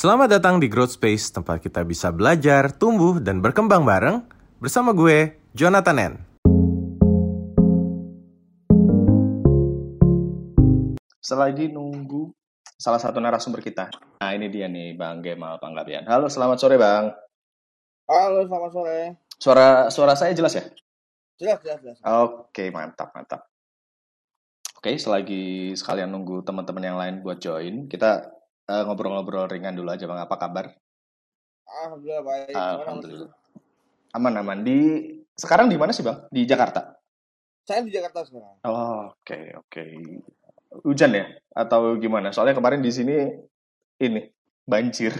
Selamat datang di Growth Space, tempat kita bisa belajar, tumbuh, dan berkembang bareng bersama gue, Jonathan N. Selagi nunggu salah satu narasumber kita. Nah ini dia nih Bang Gemal Panggabian. Halo selamat sore Bang. Halo, selamat sore. Suara suara saya jelas ya? Jelas, jelas, jelas. Oke mantap mantap. Oke selagi sekalian nunggu teman-teman yang lain buat join, kita eh, ngobrol-ngobrol ringan dulu aja Bang. Apa kabar? Alhamdulillah baik. Mas? Alhamdulillah. Aman aman. Di sekarang di mana sih Bang? Di Jakarta. Saya di Jakarta sekarang. Oh, Oke oke. Hujan ya? Atau gimana? Soalnya kemarin di sini ini banjir.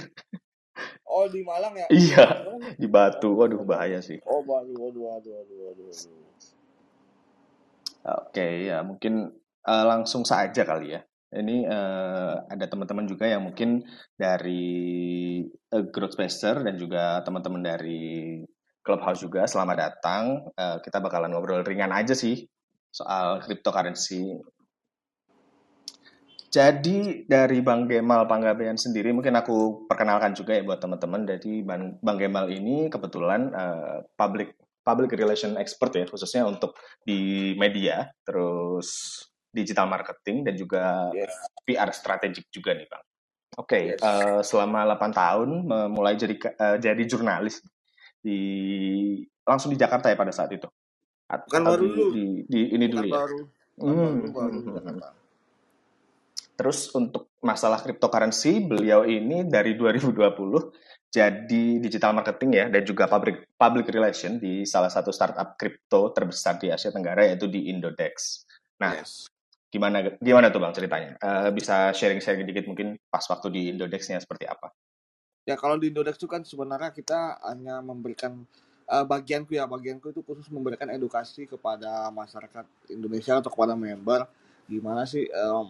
Oh, di Malang ya? Iya. Malang ya? Di Batu. Waduh bahaya sih. Oh, waduh, waduh, waduh, waduh, waduh. Oke, ya mungkin eh, langsung saja kali ya. Ini eh, ada teman-teman juga yang mungkin dari eh, Growth Spacer dan juga teman-teman dari Clubhouse juga. Selamat datang. Eh, kita bakalan ngobrol ringan aja sih soal cryptocurrency. Jadi dari Bang Gemal Panggabean sendiri mungkin aku perkenalkan juga ya buat teman-teman. Jadi Bang, Bang Gemal ini kebetulan eh, public public relation expert ya khususnya untuk di media, terus digital marketing dan juga Yes, PR strategik juga nih Bang. Oke, yes. eh, selama 8 tahun mulai jadi eh, jadi jurnalis di langsung di Jakarta ya pada saat itu. At- Bukan baru di, dulu. di, di ini Bukan dulu ya. baru. Hmm, baru, hmm, baru hmm, hmm. Terus untuk masalah cryptocurrency, beliau ini dari 2020 jadi digital marketing ya dan juga public public relation di salah satu startup kripto terbesar di Asia Tenggara yaitu di Indodex. Nah, Yes. Gimana gimana tuh Bang ceritanya? Eh, bisa sharing-sharing dikit mungkin pas waktu di Indodexnya seperti apa? Ya, kalau di Indodex itu kan sebenarnya kita hanya memberikan eh, bagianku ya, bagianku itu khusus memberikan edukasi kepada masyarakat Indonesia atau kepada member gimana sih em,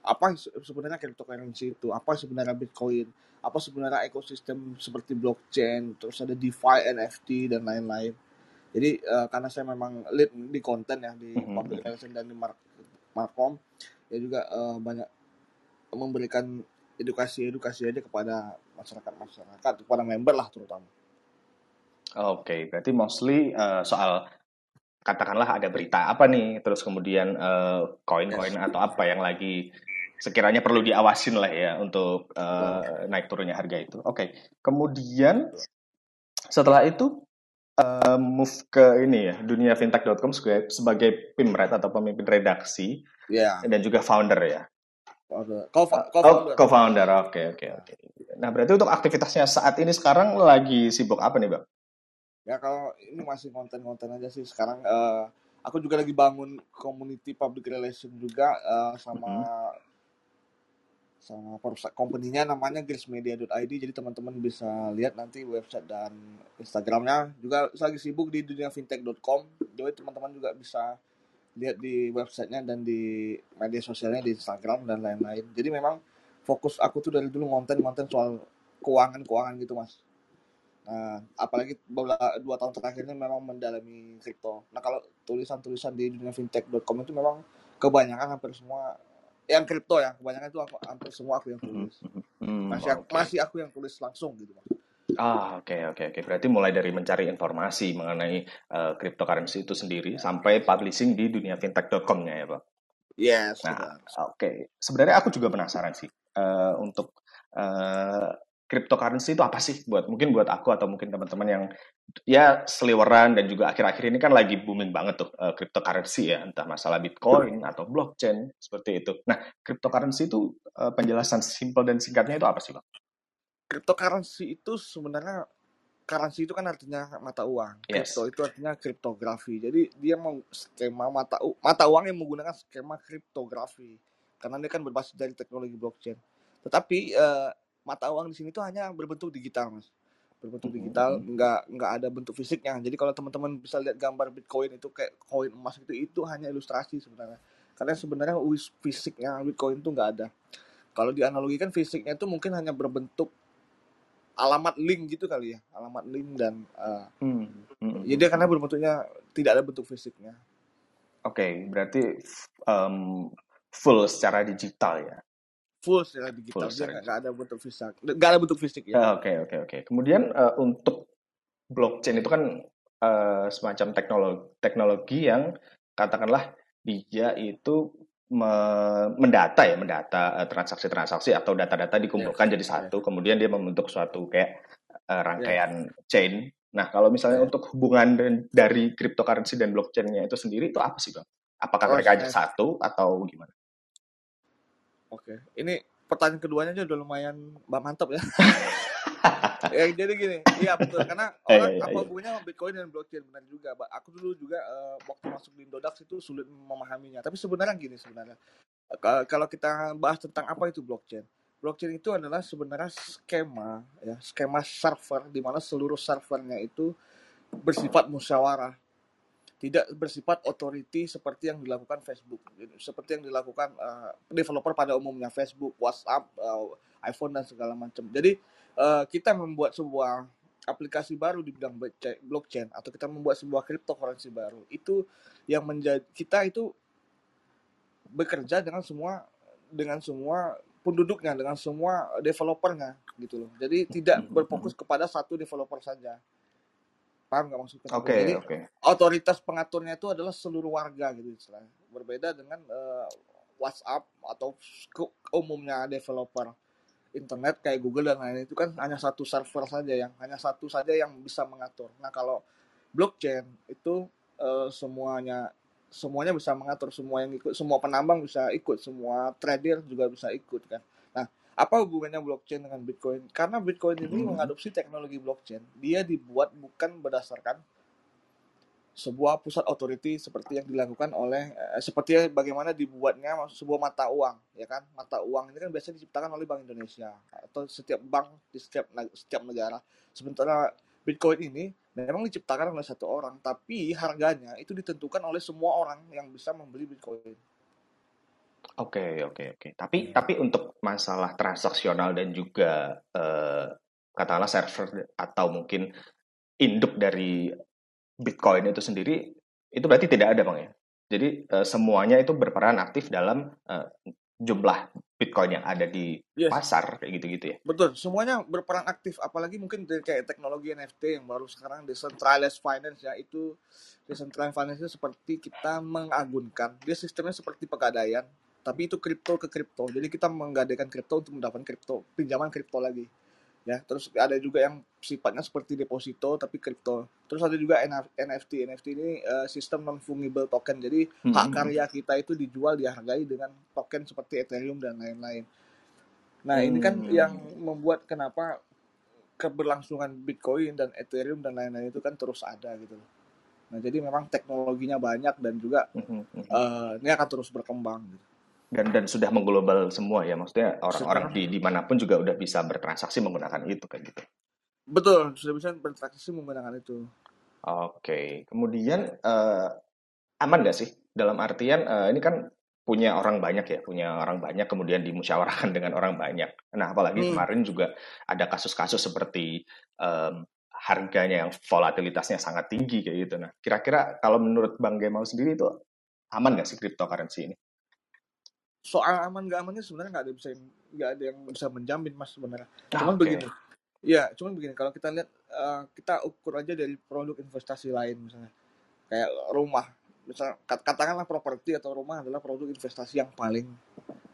apa se- sebenarnya cryptocurrency itu, apa sebenarnya Bitcoin, apa sebenarnya ekosistem seperti blockchain, terus ada DeFi, NFT dan lain-lain. Jadi eh, karena saya memang lead di konten ya di Mhm, public relation dan di mark- markom, ya juga eh, banyak memberikan edukasi-edukasi aja kepada masyarakat-masyarakat, kepada member lah terutama. Oke, berarti mostly eh, soal katakanlah ada berita apa nih, terus kemudian eh, koin-koin Yes, atau apa yang lagi sekiranya perlu diawasin lah ya untuk eh, naik turunnya harga itu. Oke, kemudian setelah itu eh, move ke ini ya dunia fintech.com sebagai, sebagai pimret atau pemimpin redaksi Ya, dan juga founder ya. Eh, co- Oh, co-founder. co-founder. Oke, oke, oke. Nah, berarti untuk aktivitasnya saat ini sekarang lagi sibuk apa nih, Bang? Ya kalau ini masih konten-konten aja sih sekarang. eh, aku juga lagi bangun community public relation juga eh, sama Mhm. Sama company-nya namanya grismedia.id jadi teman-teman bisa lihat nanti website dan Instagramnya. Juga saya lagi sibuk di dunia fintech.com jadi teman-teman juga bisa lihat di websitenya dan di media sosialnya di Instagram dan lain-lain. Jadi memang fokus aku tuh dari dulu konten-konten soal keuangan-keuangan gitu mas. Nah apalagi dua tahun terakhir ini memang mendalami kripto. Nah kalau tulisan-tulisan di dunia fintech.com itu memang kebanyakan hampir semua yang kripto ya kebanyakan itu aku hampir semua aku yang tulis. Hmm, masih aku, masih aku yang tulis langsung gitu Ah, oke, oke, oke. Berarti mulai dari mencari informasi mengenai eh, cryptocurrency itu sendiri sampai publishing di dunia fintech.com-nya ya, Bang. yes Nah, oke. Sebenarnya aku juga penasaran sih eh, untuk eh, cryptocurrency itu apa sih buat mungkin buat aku atau mungkin teman-teman yang ya seliweran dan juga akhir-akhir ini kan lagi booming banget tuh eh, cryptocurrency ya, entah masalah Bitcoin atau blockchain seperti itu. Nah, cryptocurrency itu eh, penjelasan simpel dan singkatnya itu apa sih, Bang? cryptocurrency itu sebenarnya currency itu kan artinya mata uang Yes. crypto itu artinya kriptografi jadi dia mau skema mata mata uang yang menggunakan skema kriptografi karena dia kan berbasis dari teknologi blockchain tetapi eh, mata uang di sini tuh hanya berbentuk digital mas. Berbentuk Mhm, digital nggak nggak ada bentuk fisiknya. Jadi kalau teman-teman bisa lihat gambar bitcoin itu kayak koin emas itu itu hanya ilustrasi sebenarnya. Karena sebenarnya wis- fisiknya bitcoin itu nggak ada. Kalau dianalogikan fisiknya itu mungkin hanya berbentuk alamat link gitu kali ya alamat link dan eh, Hmm, hmm, ya dia karena berbentuknya tidak ada bentuk fisiknya. Oke, berarti f- em, full secara digital ya. Full secara digital Full dia secara nggak nggak ada bentuk fisik nggak ada bentuk fisik ya Oke, oke, oke. Kemudian eh, untuk blockchain itu kan eh, semacam teknologi teknologi yang katakanlah dia itu me- mendata ya, mendata eh, transaksi-transaksi atau data-data dikumpulkan jadi satu, kemudian dia membentuk suatu kayak eh, rangkaian chain. Nah, kalau misalnya Ya. untuk hubungan dari cryptocurrency dan blockchain-nya itu sendiri itu apa sih, Bang? Apakah Oh, mereka aja satu atau gimana? Oke, ini pertanyaan keduanya aja udah lumayan mbak mantap ya. ya jadi gini, iya betul karena Iya, orang iya, apa iya. hubungannya sama Bitcoin dan blockchain benar juga. Aku dulu juga eh, waktu masuk di Indodax itu sulit memahaminya. Tapi sebenarnya gini sebenarnya, ka- kalau kita bahas tentang apa itu blockchain, blockchain itu adalah sebenarnya skema ya, skema server di mana seluruh servernya itu bersifat musyawarah tidak bersifat authority seperti yang dilakukan Facebook, seperti yang dilakukan uh, developer pada umumnya Facebook, WhatsApp, uh, iPhone dan segala macam. Jadi uh, kita membuat sebuah aplikasi baru di bidang blockchain- atau kita membuat sebuah cryptocurrency baru itu yang menjadi kita itu bekerja dengan semua dengan semua penduduknya dengan semua developernya gitu loh. Jadi tidak berfokus kepada satu developer saja. Paham nggak maksudnya? Oke, Jadi oke. otoritas pengaturnya itu adalah seluruh warga gitu istilahnya. Berbeda dengan eh, WhatsApp atau umumnya developer internet kayak Google dan lain-lain itu kan hanya satu server saja yang hanya satu saja yang bisa mengatur. Nah, kalau blockchain itu eh, semuanya semuanya bisa mengatur, semua yang ikut, semua penambang bisa ikut, semua trader juga bisa ikut kan. Apa hubungannya blockchain dengan Bitcoin? Karena Bitcoin ini Hmm. mengadopsi teknologi blockchain. Dia dibuat bukan berdasarkan sebuah pusat authority seperti yang dilakukan oleh eh, seperti bagaimana dibuatnya sebuah mata uang ya kan mata uang ini kan biasanya diciptakan oleh Bank Indonesia atau setiap bank di setiap setiap negara sementara Bitcoin ini memang diciptakan oleh satu orang tapi harganya itu ditentukan oleh semua orang yang bisa membeli Bitcoin Oke, oke, oke. Tapi tapi untuk masalah transaksional dan juga eh, katakanlah server atau mungkin induk dari Bitcoin itu sendiri itu berarti tidak ada, Bang ya. Jadi eh, semuanya itu berperan aktif dalam eh, jumlah Bitcoin yang ada di Yes. pasar kayak gitu-gitu ya. Betul, semuanya berperan aktif. Apalagi mungkin dari kayak teknologi NFT yang baru sekarang decentralized finance ya itu decentralized finance itu seperti kita mengagunkan. Dia sistemnya seperti pegadaian, tapi itu kripto ke kripto. Jadi kita menggadaikan kripto untuk mendapatkan kripto, pinjaman kripto lagi. Ya, terus ada juga yang sifatnya seperti deposito tapi kripto. Terus ada juga NF- NFT. NFT ini eh, sistem non fungible token. Jadi hak Hmm. karya kita itu dijual dihargai dengan token seperti Ethereum dan lain-lain. Nah, ini kan Hmm. yang membuat kenapa keberlangsungan Bitcoin dan Ethereum dan lain-lain itu kan terus ada gitu loh. Nah, jadi memang teknologinya banyak dan juga Mhm, mhm. eh, ini akan terus berkembang. Gitu. Dan dan sudah mengglobal semua ya, maksudnya orang-orang di di mana pun juga udah bisa bertransaksi menggunakan itu kayak gitu. betul sudah bisa bertransaksi menggunakan itu. Oke, kemudian eh, aman nggak sih? Dalam artian eh, ini kan punya orang banyak ya, punya orang banyak kemudian dimusyawarahkan dengan orang banyak. Nah, apalagi Hmm. kemarin juga ada kasus-kasus seperti em, harganya yang volatilitasnya sangat tinggi kayak gitu. Nah, kira-kira kalau menurut Bang Gemal sendiri itu aman nggak sih cryptocurrency ini? Soal aman nggak amannya sebenarnya nggak ada bisa nggak ada yang bisa menjamin mas sebenarnya. Ah, Cuman oke. begini, ya cuman begini kalau kita lihat eh, kita ukur aja dari produk investasi lain misalnya. Kayak rumah misal kat- katakanlah properti atau rumah adalah produk investasi yang paling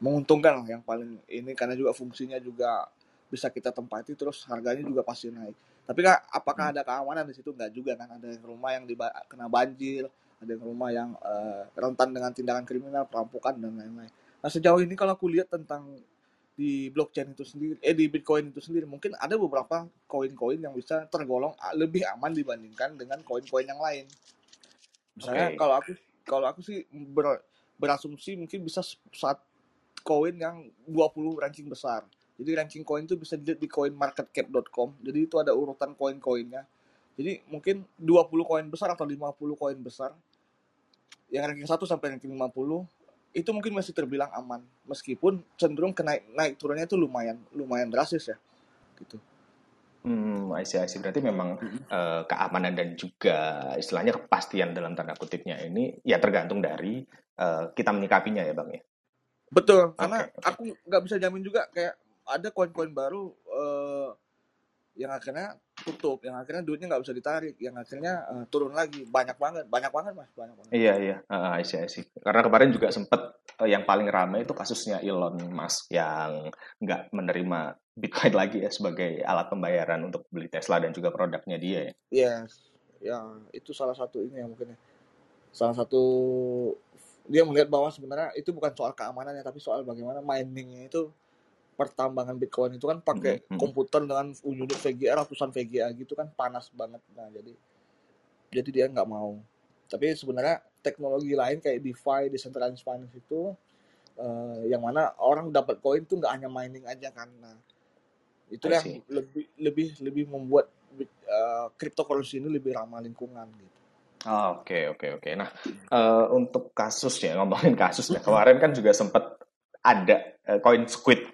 menguntungkan lah yang paling ini karena juga fungsinya juga bisa kita tempati terus harganya juga pasti naik. Tapi kak apakah ada keamanan di situ? Nggak juga kan ada yang rumah yang diba- kena banjir ada yang rumah yang eh, rentan dengan tindakan kriminal perampokan dan lain-lain nah sejauh ini kalau aku lihat tentang di blockchain itu sendiri eh di bitcoin itu sendiri mungkin ada beberapa koin-koin yang bisa tergolong lebih aman dibandingkan dengan koin-koin yang lain. Misalnya Oke. kalau aku kalau aku sih ber- berasumsi mungkin bisa saat koin yang 20 ranking besar. Jadi ranking koin itu bisa dilihat di coinmarketcap.com jadi itu ada urutan koin-koinnya. Jadi mungkin 20 koin besar atau 50 koin besar yang ranking 1 sampai ranking 50 itu mungkin masih terbilang aman meskipun cenderung kenaik naik turunnya itu lumayan lumayan drastis ya gitu Hmm, I see, I see. Berarti memang eh, keamanan dan juga istilahnya kepastian dalam tanda kutipnya ini ya tergantung dari eh, kita menyikapinya ya Bang ya. Betul, karena oke. aku nggak bisa jamin juga kayak ada koin-koin baru eh, yang akhirnya tutup, yang akhirnya duitnya nggak bisa ditarik, yang akhirnya eh, turun lagi. Banyak banget, banyak banget mas, banyak banget. Iya, iya. Ah, I see, I see. Karena kemarin juga sempat eh, yang paling ramai itu kasusnya Elon Musk yang nggak menerima Bitcoin lagi ya sebagai alat pembayaran untuk beli Tesla dan juga produknya dia ya. Yes, ya itu salah satu ini ya mungkin ya. Salah satu dia melihat bahwa sebenarnya itu bukan soal keamanannya tapi soal bagaimana miningnya itu pertambangan Bitcoin itu kan pakai Mhm, mhm. komputer dengan unit VGA ratusan VGA gitu kan panas banget. Nah jadi jadi dia nggak mau. Tapi sebenarnya teknologi lain kayak DeFi, decentralized finance itu eh, yang mana orang dapat koin tuh nggak hanya mining aja kan. Nah itu yang lebih lebih lebih membuat eh, cryptocurrency ini lebih ramah lingkungan gitu. Oke, oke, oke. Nah, eh, untuk kasusnya, ngomongin kasusnya, kemarin kan juga sempat ada koin Squid.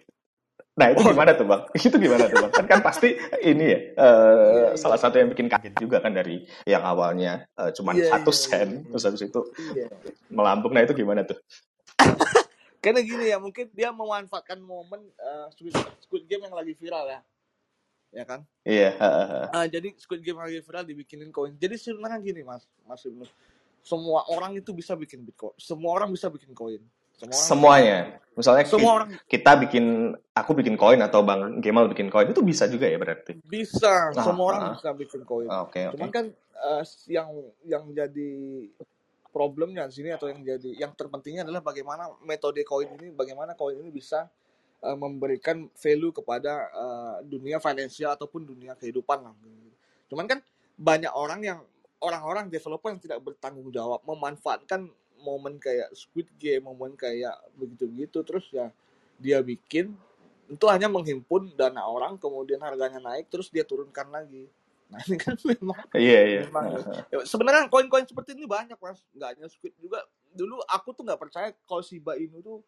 Nah, itu Oh gimana tuh, Bang? Itu gimana tuh, Bang? Kan, kan pasti ini ya, iya salah satu yang bikin kaget juga kan dari yang awalnya eh, cuman iya satu iya sen, iya terus habis itu iya. melambung. Nah, itu gimana tuh? Karena gini ya mungkin dia memanfaatkan momen eh, Squid, Squid Game yang lagi viral ya, ya kan? Iya, heeh. Ah, jadi Squid Game yang lagi viral dibikinin koin. Jadi sebenarnya gini mas, mas Ibnu, semua orang itu bisa bikin bitcoin, semua orang bisa bikin koin, semua Semuanya. Misalnya semua orang kita bikin, aku bikin koin atau Bang Gemal bikin koin, itu bisa juga ya berarti? bisa, Ah, semua orang ah. bisa bikin koin. Oke, oke. Cuman kan eh, yang yang jadi problemnya di sini atau yang jadi yang terpentingnya adalah bagaimana metode koin ini, bagaimana koin ini bisa eh, memberikan value kepada eh, dunia finansial ataupun dunia kehidupan lah. Cuman kan banyak orang yang orang-orang developer yang tidak bertanggung jawab memanfaatkan momen kayak Squid Game, momen kayak begitu-begitu terus ya dia bikin itu hanya menghimpun dana orang kemudian harganya naik terus dia turunkan lagi. Nah ini kan memang Iya, iya. memang Heeh. ya, sebenarnya koin-koin seperti ini banyak mas nggak hanya Squid juga dulu aku tuh nggak percaya kalau Shiba Inu tuh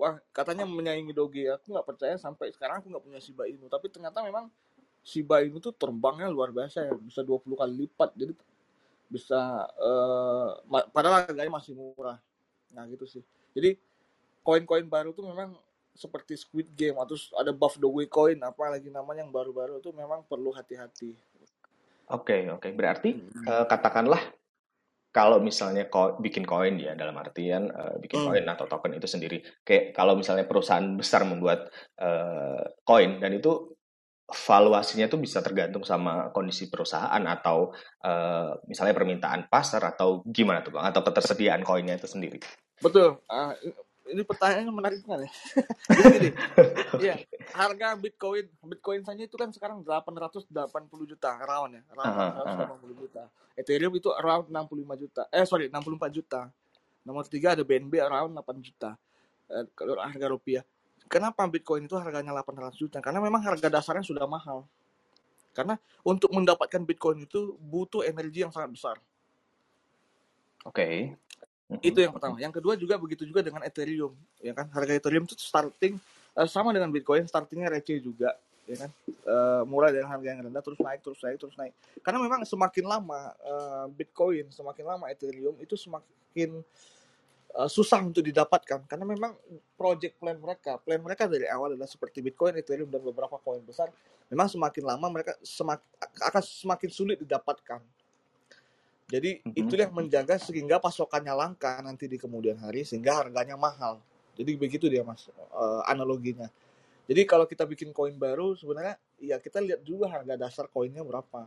wah katanya menyaingi Doge aku nggak percaya sampai sekarang aku nggak punya Shiba Inu tapi ternyata memang Shiba Inu tuh terbangnya luar biasa ya bisa 20 kali lipat jadi bisa ma- padahal harganya masih murah nah gitu sih jadi koin-koin baru tuh memang seperti Squid Game atau ada Buff the Way coin apa lagi namanya yang baru-baru itu memang perlu hati-hati Oke, oke. Berarti Hmm. eh, katakanlah kalau misalnya ko- bikin koin ya dalam artian eh, bikin Hmm. koin atau token itu sendiri. Kayak kalau misalnya perusahaan besar membuat koin dan itu valuasinya tuh bisa tergantung sama kondisi perusahaan atau eh, misalnya permintaan pasar atau gimana tuh Bang atau ketersediaan koinnya itu sendiri. Betul. Ah, ini pertanyaannya menarik sekali. Jadi gini, ya harga Bitcoin, Bitcoin saja itu kan sekarang 880 juta around ya, around Aha, aha. 880 juta. Ethereum itu around 65 juta. Eh sorry, 64 juta. Nomor tiga ada BNB around 8 juta. Eh, kalau harga rupiah. Kenapa Bitcoin itu harganya 800 juta? Karena memang harga dasarnya sudah mahal. Karena untuk mendapatkan Bitcoin itu butuh energi yang sangat besar. Oke. Mhm, itu yang pertama yang kedua juga begitu juga dengan Ethereum ya kan harga Ethereum itu starting eh, sama dengan Bitcoin startingnya receh juga ya kan Eh, mulai dari harga yang rendah terus naik terus naik terus naik karena memang semakin lama eh, Bitcoin semakin lama Ethereum itu semakin eh, susah untuk didapatkan karena memang project plan mereka plan mereka dari awal adalah seperti Bitcoin Ethereum dan beberapa koin besar memang semakin lama mereka semak, akan semakin sulit didapatkan jadi Mhm, itu yang menjaga sehingga pasokannya langka nanti di kemudian hari sehingga harganya mahal. Jadi begitu dia mas eh, analoginya. Jadi kalau kita bikin koin baru sebenarnya ya kita lihat juga harga dasar koinnya berapa.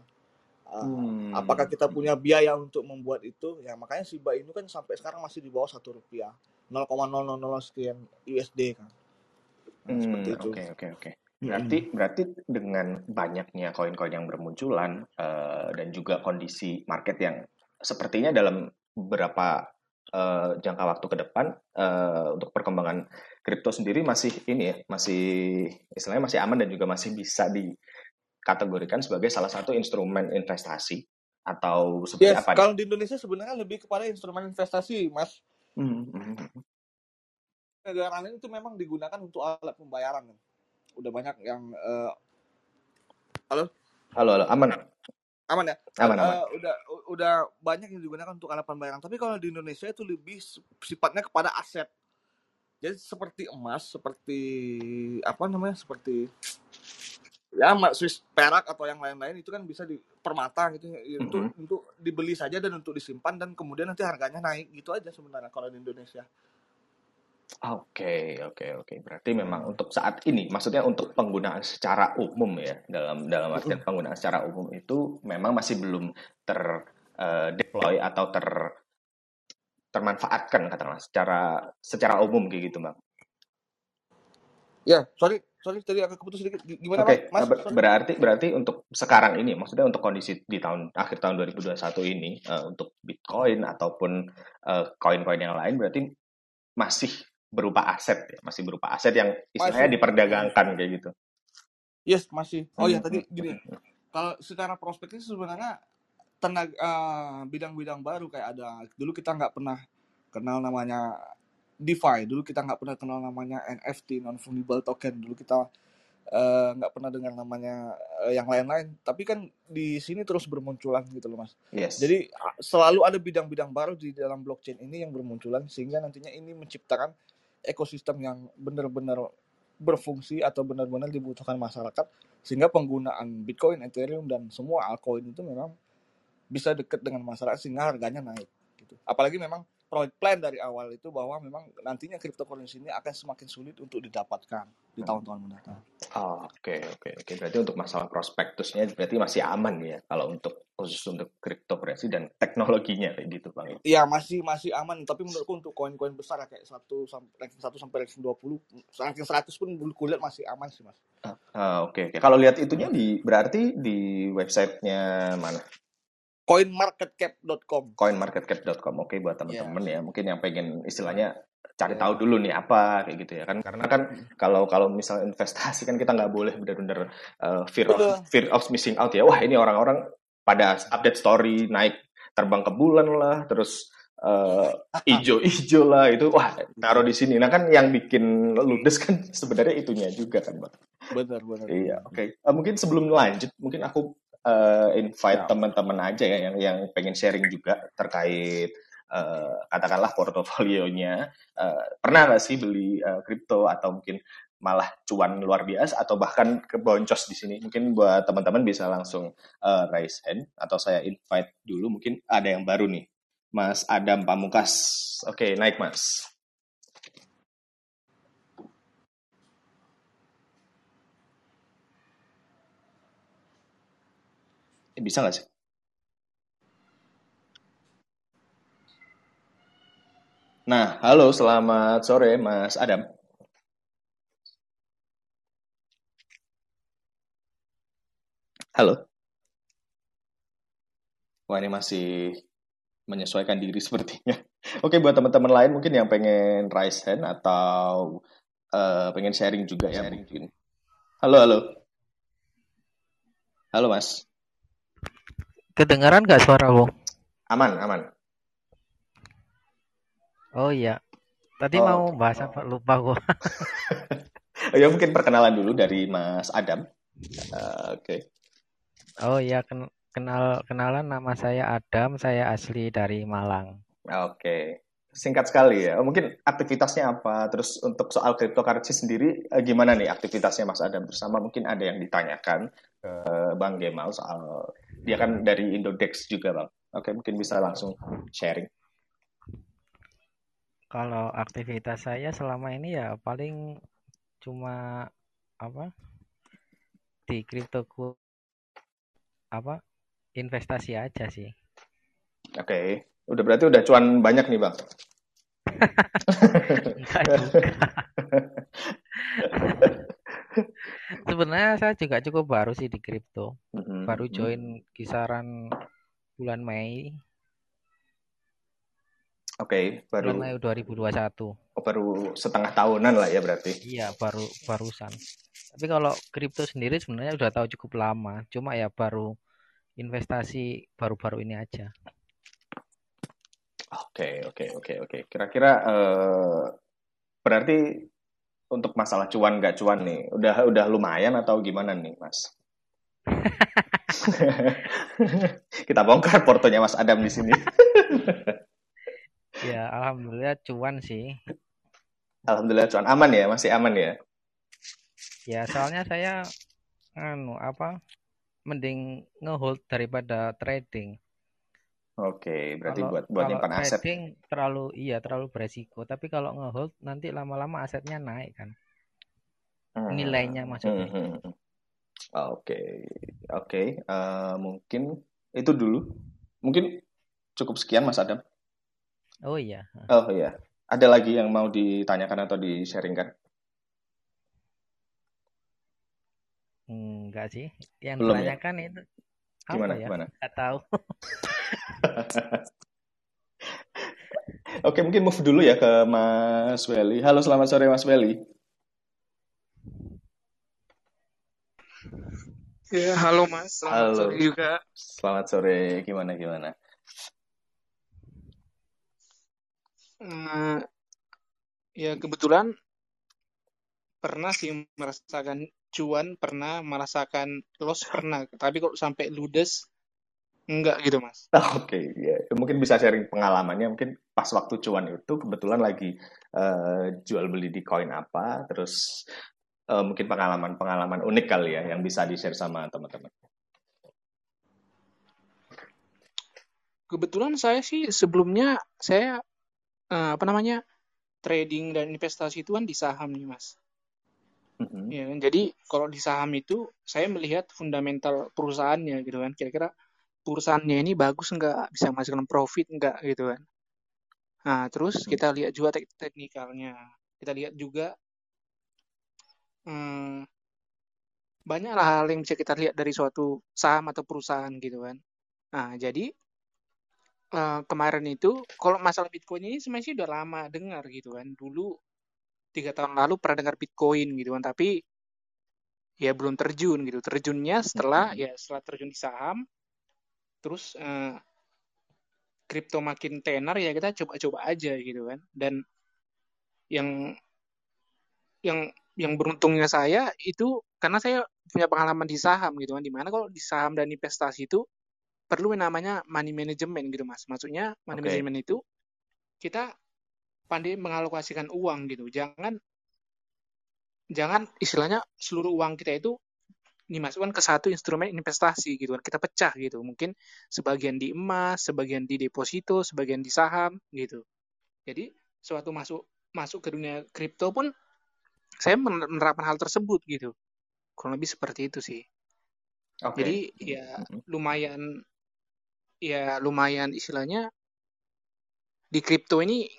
Eh, apakah Hmm. kita punya biaya untuk membuat itu? Ya makanya Shiba Inu kan sampai sekarang masih di bawah satu rupiah, 0,000 sekian USD kan. Nah, seperti Hmm, itu. oke oke oke. Berarti Mm-mm. berarti dengan banyaknya koin-koin yang bermunculan eh, dan juga kondisi market yang sepertinya dalam beberapa eh, jangka waktu ke depan eh, untuk perkembangan kripto sendiri masih ini ya, masih istilahnya masih aman dan juga masih bisa dikategorikan sebagai salah satu instrumen investasi atau seperti Yes, apa kalau di Indonesia sebenarnya lebih kepada instrumen investasi, Mas. Hmm, hmm, hmm. Negara lain itu memang digunakan untuk alat pembayaran. Udah banyak yang eh, halo Halo halo aman aman ya aman aman. Eh, udah udah banyak yang digunakan untuk alat pembayaran tapi kalau di Indonesia itu lebih sif- sifatnya kepada aset Jadi seperti emas, seperti apa namanya? Seperti ya Swiss perak atau yang lain-lain itu kan bisa di permata gitu ya, mm-hmm. untuk untuk dibeli saja dan untuk disimpan dan kemudian nanti harganya naik gitu aja sebenarnya kalau di Indonesia. Oke, oke, oke. Berarti memang untuk saat ini, maksudnya untuk penggunaan secara umum ya, dalam dalam artian penggunaan secara umum itu memang masih belum ter uh, deploy atau ter termanfaatkan katakanlah secara secara umum kayak gitu, Bang. Ya, sorry, sorry tadi agak keputus sedikit. Gimana, Oke, Mas? Ber berarti berarti untuk sekarang ini, maksudnya untuk kondisi di tahun akhir tahun 2021 ini uh, untuk Bitcoin ataupun uh, koin-koin yang lain berarti masih berupa aset ya, masih berupa aset yang istilahnya masih. diperdagangkan kayak gitu. Yes, masih. Oh ya tadi gini. Kalau secara prospektif sebenarnya tenaga uh, bidang-bidang baru kayak ada dulu kita nggak pernah kenal namanya DeFi, dulu kita nggak pernah kenal namanya NFT non fungible token, dulu kita nggak uh, pernah dengar namanya uh, yang lain-lain. Tapi kan di sini terus bermunculan gitu loh mas. Yes. Jadi selalu ada bidang-bidang baru di dalam blockchain ini yang bermunculan sehingga nantinya ini menciptakan ekosistem yang benar-benar berfungsi atau benar-benar dibutuhkan masyarakat sehingga penggunaan Bitcoin, Ethereum dan semua altcoin itu memang bisa dekat dengan masyarakat sehingga harganya naik gitu. Apalagi memang plan dari awal itu bahwa memang nantinya cryptocurrency ini akan semakin sulit untuk didapatkan di tahun-tahun mendatang. Oke oke oke. Berarti untuk masalah prospektusnya berarti masih aman ya kalau untuk khusus untuk cryptocurrency dan teknologinya kayak gitu bang? Iya masih masih aman. Tapi menurutku untuk koin-koin besar kayak satu sampai ranking satu sampai ranking dua puluh, ranking seratus pun kulihat masih aman sih mas. Ah, ah oke okay. Okay. Kalau lihat itunya di berarti di websitenya mana? coinmarketcap.com coinmarketcap.com oke okay, buat teman-teman yeah. ya mungkin yang pengen istilahnya cari yeah. tahu dulu nih apa kayak gitu ya. Kan karena kan kalau kalau misalnya investasi kan kita nggak boleh benar-benar uh, fear of fear of missing out ya. Wah ini orang-orang pada update story naik terbang ke bulan lah terus uh, ijo-ijo lah itu. Wah taruh di sini. Nah kan yang bikin ludes kan sebenarnya itunya juga kan bang benar benar. Iya oke. Okay. uh, mungkin sebelum lanjut mungkin aku uh, invite ya. teman-teman aja ya yang yang pengen sharing juga terkait uh, katakanlah portofolionya. Uh, pernah nggak sih beli kripto uh, atau mungkin malah cuan luar biasa atau bahkan keboncos di sini? Mungkin buat teman-teman bisa langsung uh, raise hand atau saya invite dulu. Mungkin ada yang baru nih. Mas Adam Pamukas oke okay, naik Mas bisa nggak sih? Nah, halo, selamat sore, Mas Adam. Halo. Wah, ini masih menyesuaikan diri sepertinya. Oke, buat teman-teman lain mungkin yang pengen raise hand atau uh, pengen sharing juga ya mungkin. Halo, halo. Halo, Mas. Kedengaran nggak suaraku? Aman, aman. Oh iya. Tadi oh, mau bahas apa? Lupa gua. ya mungkin perkenalan dulu dari Mas Adam. Uh, Oke. Okay. Oh iya, ken kenal kenalan nama saya Adam, saya asli dari Malang. Oke. Okay. Singkat sekali ya. Mungkin aktivitasnya apa? Terus untuk soal cryptocurrency sendiri eh, gimana nih aktivitasnya Mas Adam bersama mungkin ada yang ditanyakan ke Bang Gemal soal dia kan dari Indodex juga bang. Oke mungkin bisa langsung sharing. Kalau aktivitas saya selama ini ya paling cuma apa di kriptoku apa investasi aja sih. Oke, udah berarti udah cuan banyak nih bang. Enggak juga. Sebenarnya saya juga cukup baru sih di kripto. Mm-hmm. Baru join kisaran bulan Mei. Oke, okay, baru bulan Mei 2021. Oh, baru setengah tahunan lah ya berarti. Iya, baru barusan. Tapi kalau kripto sendiri sebenarnya udah tahu cukup lama. Cuma ya baru investasi baru-baru ini aja. Oke, oke, oke, oke. Kira-kira uh, berarti untuk masalah cuan gak cuan nih, udah udah lumayan atau gimana nih, Mas? Kita bongkar portonya Mas Adam di sini. ya, alhamdulillah cuan sih. Alhamdulillah cuan aman ya, masih aman ya. Ya, soalnya saya anu apa mending ngehold daripada trading. Oke, berarti Kalau buat buat kalau nyimpan aset. trading terlalu iya terlalu beresiko, tapi kalau ngehold nanti lama-lama asetnya naik kan. Hmm, Nilainya hmm, maksudnya. hmm, hmm. Oke, oke. Eh, mungkin itu dulu. Mungkin cukup sekian Mas Adam. Oh iya. Oh iya, ada lagi yang mau ditanyakan atau di-sharingkan? Enggak sih. Yang Belum ya? ditanyakan itu apa Gimana, ya? gimana? Nggak tahu. Oke, mungkin move dulu ya ke Mas Welly. Halo, selamat sore Mas Welly. Ya, halo Mas. Selamat Halo. sore juga. Selamat sore. Gimana gimana? Eh, ya, kebetulan pernah sih merasakan cuan, pernah merasakan loss, pernah. Tapi kalau sampai ludes, enggak gitu Mas. Oke, ya. Mungkin bisa sharing pengalamannya. Mungkin pas waktu cuan itu kebetulan lagi eh, jual beli di koin apa, terus eh, mungkin pengalaman-pengalaman unik kali ya yang bisa di-share sama teman-teman. Kebetulan saya sih sebelumnya, saya eh, apa namanya, trading dan investasi itu kan di saham nih Mas. Mhm. Ya, kan? jadi kalau di saham itu saya melihat fundamental perusahaannya gitu kan. Kira-kira perusahaannya ini bagus nggak, bisa menghasilkan profit nggak gitu kan. Nah, terus kita lihat juga tek- teknikalnya. Kita lihat juga hmm, banyak hal yang bisa kita lihat dari suatu saham atau perusahaan gitu kan. Nah, jadi eh, kemarin itu kalau masalah Bitcoin ini sebenarnya sih udah lama dengar gitu kan. Dulu tiga tahun lalu pernah dengar Bitcoin gitu kan, tapi ya belum terjun gitu. Terjunnya setelah ya setelah terjun di saham, terus eh, kripto makin tenar ya kita coba-coba aja gitu kan. Dan yang yang yang beruntungnya saya itu karena saya punya pengalaman di saham gitu kan. Di mana kalau di saham dan investasi itu perlu yang namanya money management gitu mas. Maksudnya money Oke. management itu kita pandai mengalokasikan uang gitu. Jangan jangan istilahnya seluruh uang kita itu dimasukkan ke satu instrumen investasi gitu kan. Kita pecah gitu. Mungkin sebagian di emas, sebagian di deposito, sebagian di saham gitu. Jadi suatu masuk masuk ke dunia kripto pun saya menerapkan hal tersebut gitu. Kurang lebih seperti itu sih. Oke. Jadi ya lumayan ya lumayan istilahnya di kripto ini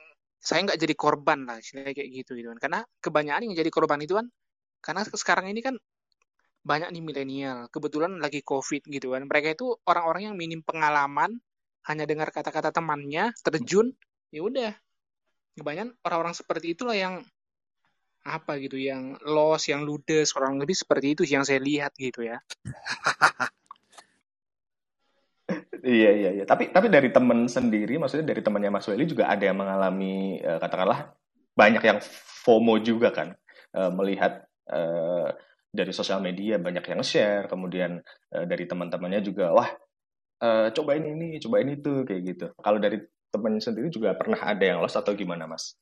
saya nggak jadi korban lah istilahnya kayak gitu gitu kan. Karena kebanyakan yang jadi korban itu kan karena sekarang ini kan banyak nih milenial. Kebetulan lagi COVID gitu kan. Mereka itu orang-orang yang minim pengalaman, hanya dengar kata-kata temannya, terjun, ya udah. Kebanyakan orang-orang seperti itulah yang apa gitu, yang loss, yang ludes, kurang lebih seperti itu sih yang saya lihat gitu ya. Iya iya iya. Tapi tapi dari teman sendiri, maksudnya dari temannya Mas Welly juga ada yang mengalami eh, katakanlah banyak yang FOMO juga kan Eh, melihat eh, dari sosial media banyak yang share, kemudian eh, dari teman-temannya juga wah eh, cobain ini, cobain itu kayak gitu. Kalau dari teman sendiri juga pernah ada yang loss atau gimana Mas?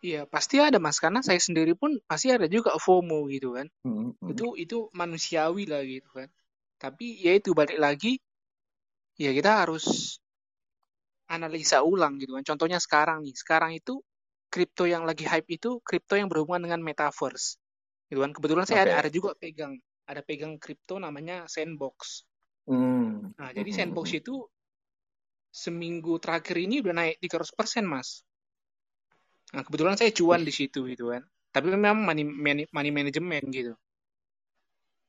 Iya, pasti ada Mas, karena saya sendiri pun pasti ada juga FOMO gitu kan. Hmm, hmm. Itu itu manusiawi lah gitu kan. Tapi ya itu balik lagi ya kita harus analisa ulang gitu kan. Contohnya sekarang nih, sekarang itu kripto yang lagi hype itu kripto yang berhubungan dengan metaverse. Gitu kan. Kebetulan saya ada Oke. ada juga pegang ada pegang kripto namanya Sandbox. Hmm, Nah, jadi hmm, Sandbox itu seminggu terakhir ini udah naik 300% Mas. Nah, kebetulan saya cuan di situ gitu kan. Tapi memang money, money, money management gitu.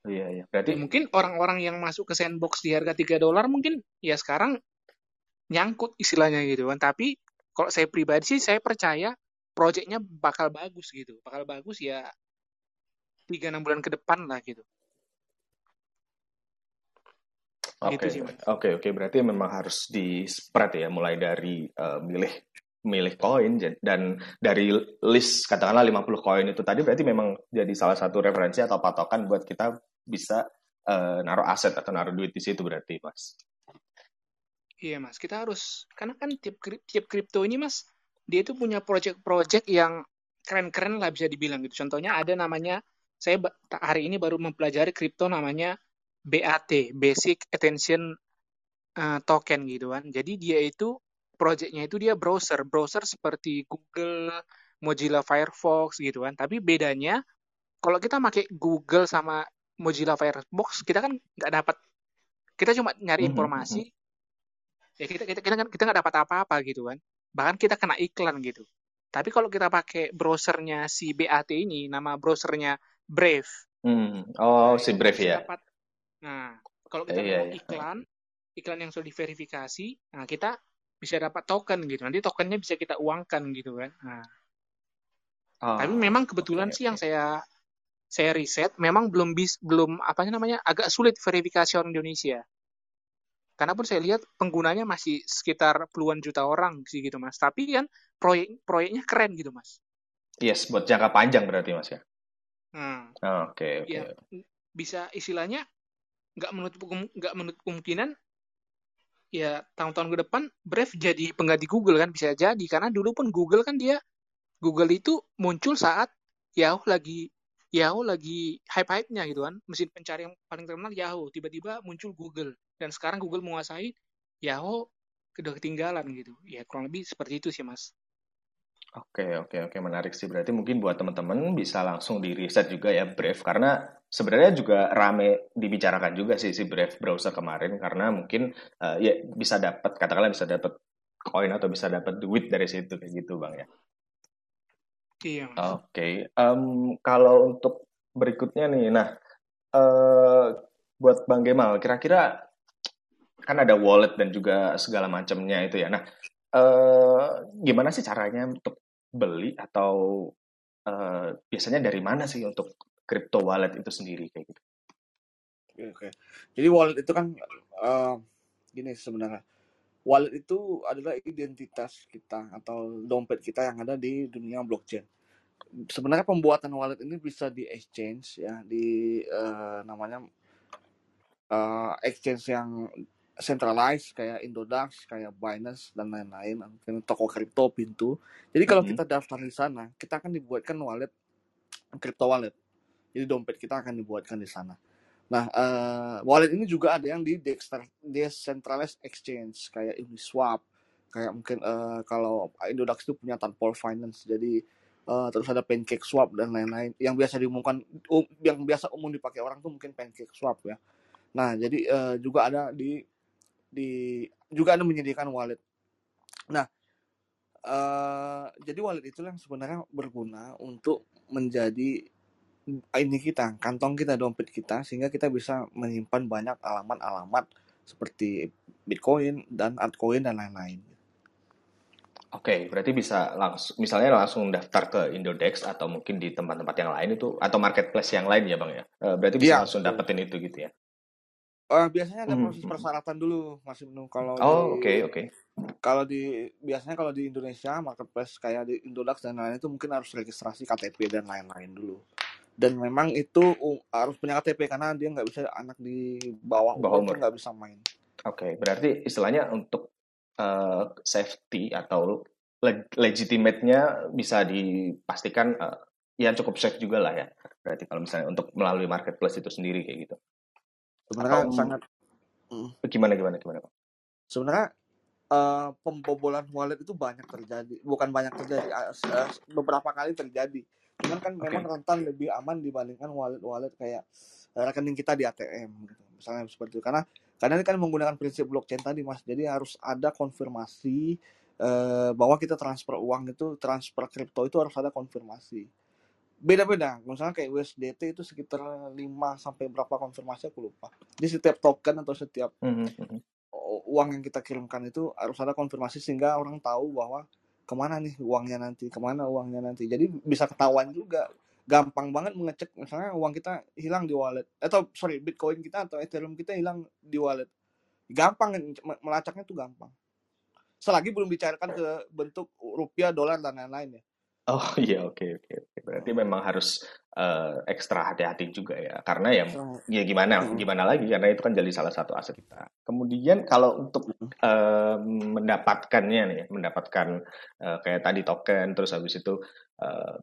Iya iya. Ya Berarti mungkin orang-orang yang masuk ke sandbox di harga 3 dolar mungkin ya sekarang nyangkut istilahnya gitu kan. Tapi kalau saya pribadi sih saya percaya proyeknya bakal bagus gitu. Bakal bagus ya 3-6 bulan ke depan lah gitu. Gitu Oke, Mas. oke, oke. Berarti memang harus di spread ya, mulai dari eh, milih milih koin dan dari list katakanlah 50 koin itu tadi berarti memang jadi salah satu referensi atau patokan buat kita bisa eh, naruh aset atau naruh duit di situ berarti, Mas. Iya Mas, kita harus karena kan tiap tiap kripto ini Mas dia itu punya project-project yang keren-keren lah bisa dibilang gitu. Contohnya ada namanya saya hari ini baru mempelajari kripto namanya BAT, Basic Attention uh, Token gitu kan. Jadi dia itu projectnya itu dia browser, browser seperti Google, Mozilla Firefox gitu kan. Tapi bedanya kalau kita pakai Google sama Mozilla Firefox kita kan nggak dapat kita cuma nyari mhm, informasi. mm -hmm. ya kita kita kita kan kita nggak dapat apa-apa gitu kan. Bahkan kita kena iklan gitu. Tapi kalau kita pakai browsernya si BAT ini nama browsernya Brave. Hmm. oh si Brave ya. dapat, nah kalau kita yeah, mau iklan iklan yang sudah diverifikasi nah kita bisa dapat token gitu. Nanti tokennya bisa kita uangkan gitu kan. Nah. Oh, tapi memang kebetulan okay, sih okay. yang saya saya riset memang belum bis belum apa namanya agak sulit verifikasi orang Indonesia. Karena pun saya lihat penggunanya masih sekitar puluhan juta orang sih gitu mas. Tapi kan proyek proyeknya keren gitu mas. Yes, buat jangka panjang berarti mas ya. Hmm. Oke. Okay, okay. Ya, bisa istilahnya nggak menutup nggak menutup kemungkinan ya tahun-tahun ke depan Brave jadi pengganti Google kan bisa jadi karena dulu pun Google kan dia Google itu muncul saat Yahoo lagi Yahoo lagi hype-hype-nya gitu kan. Mesin pencari yang paling terkenal Yahoo. Tiba-tiba muncul Google. Dan sekarang Google menguasai Yahoo udah ketinggalan gitu. Ya kurang lebih seperti itu sih mas. Oke, oke, oke. Menarik sih. Berarti mungkin buat teman-teman bisa langsung di riset juga ya Brave. Karena sebenarnya juga rame dibicarakan juga sih si Brave browser kemarin. Karena mungkin uh, ya bisa dapat, katakanlah bisa dapat koin atau bisa dapat duit dari situ kayak gitu bang ya. Iya. Oke, okay. um, kalau untuk berikutnya nih, nah uh, buat Bang Gemal, kira-kira kan ada wallet dan juga segala macamnya itu ya. Nah, uh, gimana sih caranya untuk beli atau uh, biasanya dari mana sih untuk crypto wallet itu sendiri kayak gitu? Oke, okay. jadi wallet itu kan uh, gini sebenarnya wallet itu adalah identitas kita atau dompet kita yang ada di dunia blockchain. Sebenarnya pembuatan wallet ini bisa di exchange ya di uh, namanya uh, exchange yang centralized kayak Indodax, kayak Binance dan lain-lain, mungkin toko kripto pintu. Jadi kalau mm -hmm. kita daftar di sana, kita akan dibuatkan wallet crypto wallet. Jadi dompet kita akan dibuatkan di sana. Nah, uh, wallet ini juga ada yang di decentralized exchange kayak Uniswap, kayak mungkin uh, kalau Indodax itu punya Tanpol Finance, jadi uh, terus ada Pancake Swap dan lain-lain. Yang biasa diumumkan, um, yang biasa umum dipakai orang tuh mungkin Pancake Swap ya. Nah, jadi uh, juga ada di di juga ada menyediakan wallet. Nah, uh, jadi wallet itu yang sebenarnya berguna untuk menjadi ini kita, kantong kita, dompet kita, sehingga kita bisa menyimpan banyak alamat-alamat seperti Bitcoin dan altcoin dan lain-lain. Oke, berarti bisa langsung, misalnya langsung daftar ke Indodex atau mungkin di tempat-tempat yang lain itu atau marketplace yang lain ya bang ya. Eh, berarti bisa ya, langsung dapetin itu gitu ya. Uh, biasanya ada hmm, proses hmm. persyaratan dulu masih menunggu kalau oh oke oke okay. kalau di biasanya kalau di Indonesia marketplace kayak di Indodax dan lain-lain itu mungkin harus registrasi KTP dan lain-lain dulu dan memang itu harus punya KTP karena dia nggak bisa anak di bawah umur, umur. nggak bisa main. Oke, okay, berarti istilahnya untuk uh, safety atau leg legitimate-nya bisa dipastikan uh, ya cukup safe juga lah ya. Berarti kalau misalnya untuk melalui marketplace itu sendiri kayak gitu. Sebenarnya atau, sangat gimana gimana gimana Sebenarnya uh, pembobolan wallet itu banyak terjadi, bukan banyak terjadi, uh, beberapa kali terjadi cuman kan okay. memang rentan lebih aman dibandingkan wallet-wallet kayak eh, rekening kita di ATM gitu misalnya seperti itu. Karena karena ini kan menggunakan prinsip blockchain tadi mas. Jadi harus ada konfirmasi eh, bahwa kita transfer uang itu transfer kripto itu harus ada konfirmasi. Beda-beda. Misalnya kayak USDT itu sekitar 5 sampai berapa konfirmasi aku lupa. Jadi setiap token atau setiap mm -hmm. uang yang kita kirimkan itu harus ada konfirmasi sehingga orang tahu bahwa ke mana nih uangnya nanti ke mana uangnya nanti. Jadi bisa ketahuan juga. Gampang banget mengecek misalnya uang kita hilang di wallet. Atau sorry bitcoin kita atau ethereum kita hilang di wallet. Gampang melacaknya tuh gampang. Selagi belum bicarakan ke bentuk rupiah dolar dan lain-lain ya. Oh iya oke okay, oke. Okay, berarti memang harus uh, ekstra hati-hati juga ya karena ya ya gimana Mm-mm. gimana lagi karena itu kan jadi salah satu aset kita kemudian kalau untuk uh, mendapatkannya nih mendapatkan uh, kayak tadi token terus habis itu uh,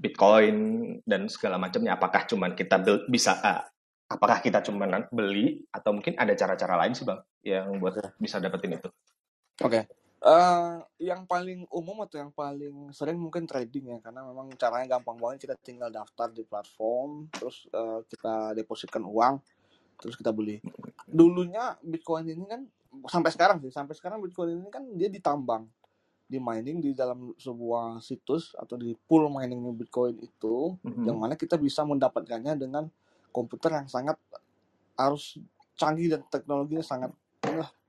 Bitcoin dan segala macamnya apakah cuman kita bisa uh, apakah kita cuman beli atau mungkin ada cara-cara lain sih bang yang buat Oke. bisa dapetin itu Oke. Eh, yang paling umum atau yang paling sering mungkin trading ya, karena memang caranya gampang banget. Kita tinggal daftar di platform, terus eh, kita depositkan uang, terus kita beli. Dulunya Bitcoin ini kan sampai sekarang sih, sampai sekarang Bitcoin ini kan dia ditambang, di mining di dalam sebuah situs atau di pool mining Bitcoin itu, Mhm. yang mana kita bisa mendapatkannya dengan komputer yang sangat harus canggih dan teknologinya sangat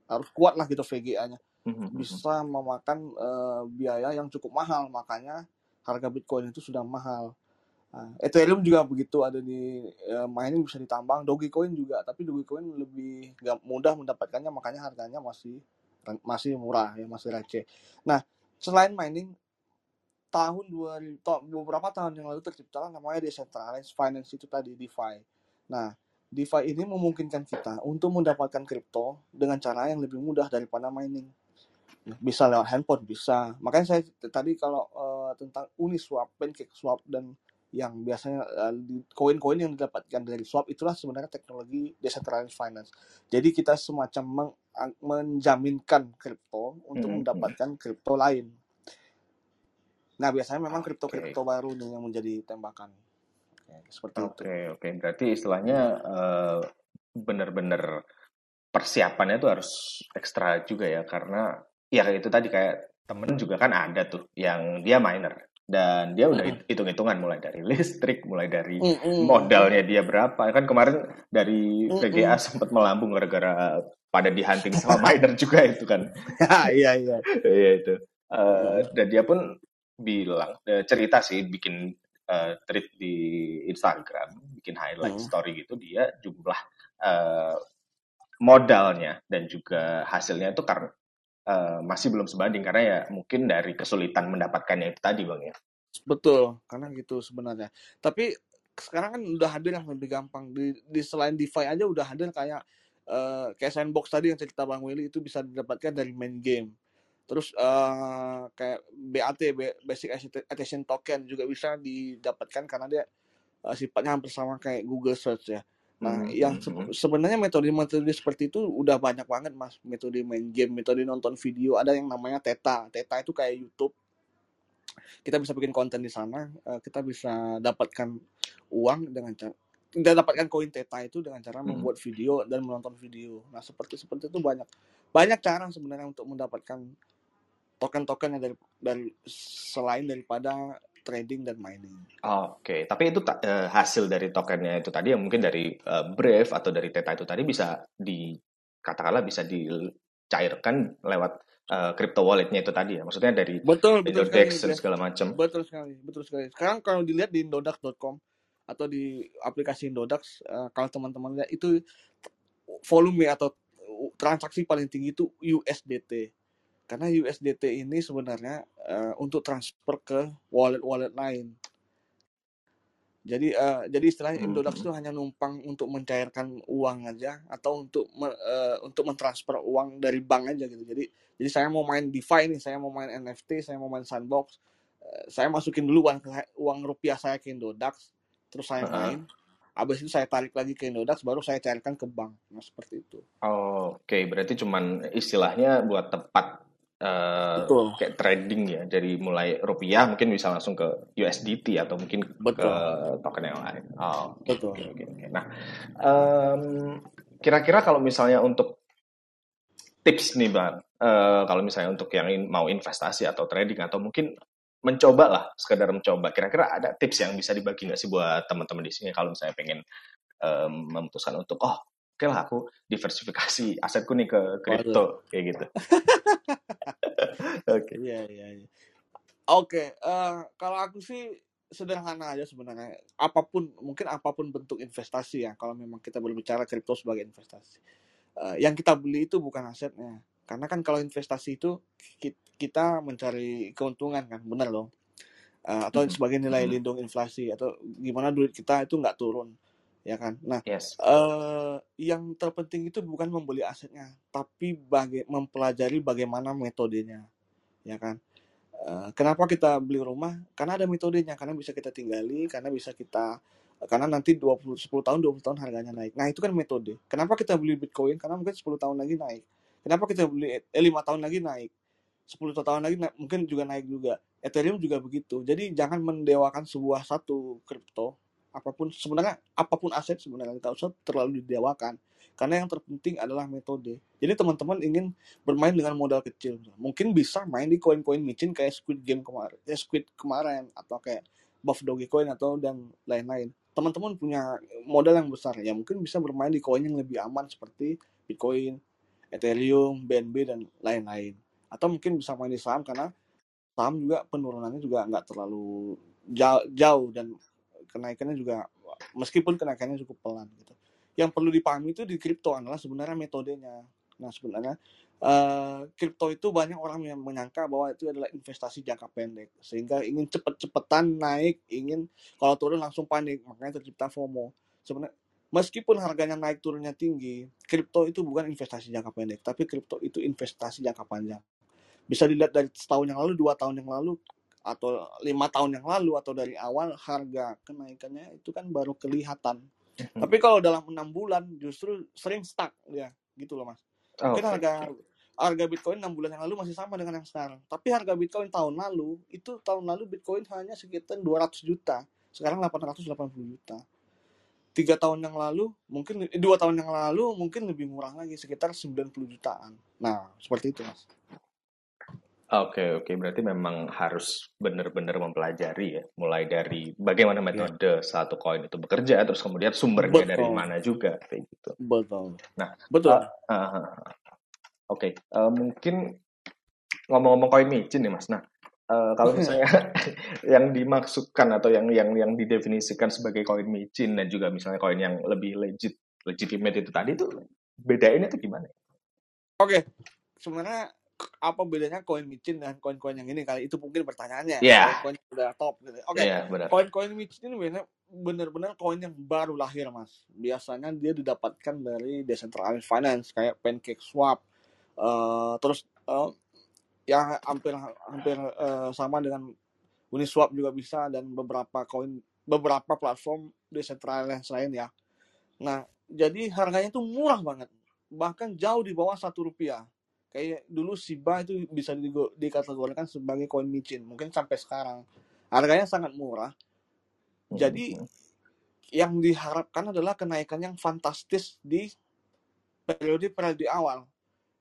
harus kuat lah gitu VGA-nya Mhm, mhm. bisa memakan eh, biaya yang cukup mahal makanya harga Bitcoin itu sudah mahal. Nah, Ethereum juga begitu ada di eh, mining bisa ditambang Dogecoin juga tapi Dogecoin lebih gak mudah mendapatkannya makanya harganya masih masih murah ya masih receh. Nah selain mining tahun 2000 to- beberapa tahun yang lalu terciptalah namanya decentralized finance itu tadi DeFi. Nah DeFi ini memungkinkan kita untuk mendapatkan kripto dengan cara yang lebih mudah daripada mining bisa lewat handphone bisa makanya saya tadi kalau eh, tentang Uniswap, PancakeSwap dan yang biasanya eh, koin-koin yang didapatkan dari swap itulah sebenarnya teknologi decentralized finance. Jadi kita semacam meng- menjaminkan kripto untuk Mhm, mhm. mendapatkan kripto lain. Nah biasanya memang kripto-kripto baru nih yang menjadi tembakan. Oke, seperti itu. Oke, oke. Berarti istilahnya eh, bener-bener persiapannya tuh harus ekstra juga ya, karena ya kayak itu tadi kayak temen juga kan ada tuh yang dia miner dan dia udah hit- hitung-hitungan mulai dari listrik, mulai dari Mm-mm. modalnya dia berapa. Kan kemarin dari. VGA sempat melambung gara-gara pada dihunting sama miner juga itu kan. iya iya. Iya itu. Eh, dan dia pun bilang eh, cerita sih bikin eh, tweet di Instagram, bikin highlight Mm. story gitu dia jumlah eh, modalnya dan juga hasilnya itu karena eh, masih belum sebanding karena ya mungkin dari kesulitan mendapatkannya itu tadi bang ya. Betul, karena gitu sebenarnya. Tapi sekarang kan udah hadir yang lebih gampang. Di, di selain DeFi aja udah hadir kayak eh, kayak sandbox tadi yang cerita Bang Willy itu bisa didapatkan dari main game. Terus eh, kayak BAT, Basic Attention Token juga bisa didapatkan karena dia eh, sifatnya hampir sama kayak Google Search ya. Nah, Hmm, yang se- hmm. sebenarnya metode-metode seperti itu udah banyak banget, Mas. Metode main game, metode nonton video, ada yang namanya Theta. Theta itu kayak YouTube kita bisa bikin konten di sana eh, kita bisa dapatkan uang dengan cara kita dapatkan koin Theta itu dengan cara Hmm. membuat video dan menonton video nah seperti seperti itu banyak banyak cara sebenarnya untuk mendapatkan token-token yang dari dari selain daripada trading dan mining Oke, tapi itu ta- eh, hasil dari tokennya itu tadi yang mungkin dari eh, Brave atau dari Theta itu tadi bisa di katakanlah bisa dicairkan lewat eh, crypto walletnya itu tadi ya. Maksudnya dari betul betul Indodex dan segala macam. betul sekali betul sekali sekarang kalau dilihat di indodax.com atau di aplikasi Indodax eh, kalau teman-teman lihat itu volume atau transaksi paling tinggi itu USDT karena USDT ini sebenarnya eh, untuk transfer ke wallet-wallet lain. Jadi eh, jadi istilahnya Indodax Mhm. itu hanya numpang untuk mencairkan uang aja atau untuk me- eh, untuk mentransfer uang dari bank aja gitu. Jadi jadi saya mau main DeFi nih, saya mau main NFT, saya mau main sandbox, eh, saya masukin dulu uang uang rupiah saya ke Indodax, terus saya Heeh. main. Habis itu saya tarik lagi ke Indodax, baru saya cairkan ke bank. Nah seperti itu. Oke, berarti cuman istilahnya buat tempat Betul. kayak trading ya, dari mulai rupiah mungkin bisa langsung ke USDT atau mungkin ke Betul. token yang lain. Oh, Betul. oke, oke, oke. Nah, em, kira-kira kalau misalnya untuk tips nih bang, eh, kalau misalnya untuk yang in- mau investasi atau trading atau mungkin mencoba lah, sekedar mencoba, kira-kira ada tips yang bisa dibagi nggak sih buat teman-teman di sini kalau misalnya pengen em, memutuskan untuk oh oke lah aku diversifikasi asetku nih ke kripto kayak gitu. Oke. Iya, iya, iya. Oke, eh, kalau aku sih sederhana aja sebenarnya. Apa pun, mungkin apa pun bentuk investasi ya. Kalau memang kita berbicara kripto sebagai investasi, Eh, yang kita beli itu bukan asetnya. Karena kan kalau investasi itu ki- kita mencari keuntungan kan, benar loh. uh, atau sebagai nilai lindung inflasi atau gimana duit kita itu nggak turun ya kan nah Yes. eh yang terpenting itu bukan membeli asetnya tapi baga- mempelajari bagaimana metodenya ya kan? Eh, kenapa kita beli rumah? Karena ada metodenya karena bisa kita tinggali karena bisa kita karena nanti 20 10 tahun 20 tahun harganya naik. Nah itu kan metode. Kenapa kita beli bitcoin? Karena mungkin 10 tahun lagi naik. Kenapa kita beli eh 5 tahun lagi naik? 10 tahun lagi na- mungkin juga naik juga. Ethereum juga begitu. Jadi jangan mendewakan sebuah satu kripto apa pun sebenarnya apa pun aset sebenarnya tidak usah terlalu didewakan karena yang terpenting adalah metode. Jadi teman-teman ingin bermain dengan modal kecil. Mungkin bisa main di koin-koin micin kayak Squid Game kemarin ya Squid kemarin atau kayak Buff Dogecoin atau dan lain-lain. Teman-teman punya modal yang besar. Ya mungkin bisa bermain di koin yang lebih aman seperti Bitcoin Ethereum BNB dan lain-lain. Atau mungkin bisa main di saham karena saham juga penurunannya juga nggak terlalu jauh, jauh dan kenaikannya juga meskipun kenaikannya cukup pelan gitu. Yang perlu dipahami itu di kripto adalah sebenarnya metodenya. Nah sebenarnya eh, kripto itu banyak orang yang menyangka bahwa itu adalah investasi jangka pendek sehingga ingin cepet-cepetan naik, ingin kalau turun langsung panik, makanya tercipta FOMO. Sebenarnya meskipun harganya naik turunnya tinggi, kripto itu bukan investasi jangka pendek, tapi kripto itu investasi jangka panjang. Bisa dilihat dari setahun yang lalu, dua tahun yang lalu, atau lima tahun yang lalu atau dari awal harga kenaikannya itu kan baru kelihatan. Mhm. Tapi kalau dalam enam bulan justru sering stuck ya, gitu loh mas. Mungkin Oke. harga harga Bitcoin enam bulan yang lalu masih sama dengan yang sekarang. Tapi harga Bitcoin tahun lalu itu tahun lalu Bitcoin hanya sekitar 200 juta, sekarang 880 juta. Tiga tahun yang lalu mungkin dua tahun yang lalu mungkin lebih murah lagi sekitar 90 jutaan. Nah seperti itu mas. Oke, oke. Berarti memang harus benar-benar mempelajari ya. Mulai dari bagaimana Ya metode satu koin itu bekerja, terus kemudian sumbernya dari betul mana juga, kayak gitu. betul Nah, betul. ah, ah. oke. Eh, mungkin ngomong-ngomong koin micin nih, Mas. Nah, eh, kalau misalnya yang dimaksudkan atau yang yang yang didefinisikan sebagai koin micin dan juga misalnya koin yang lebih legit, legitimate itu tadi itu bedainnya tuh gimana? Oke, sebenarnya apa bedanya koin micin dan koin-koin yang ini kali itu mungkin pertanyaannya Ya, koin-koin yang udah top gitu. Oke, iya koin-koin micin ini benar- benar-benar koin yang baru lahir mas. Biasanya dia didapatkan dari decentralized finance kayak Pancake Swap, eh, terus eh, ya hampir hampir eh, sama dengan Uniswap juga bisa dan beberapa koin beberapa platform decentralized lain ya. Nah, jadi harganya tuh murah banget, bahkan jauh di bawah satu rupiah. Kayak dulu Shiba itu bisa dikategorikan sebagai koin micin, mungkin sampai sekarang. Harganya sangat murah. Jadi Mhm. yang diharapkan adalah kenaikan yang fantastis di periode-periode awal.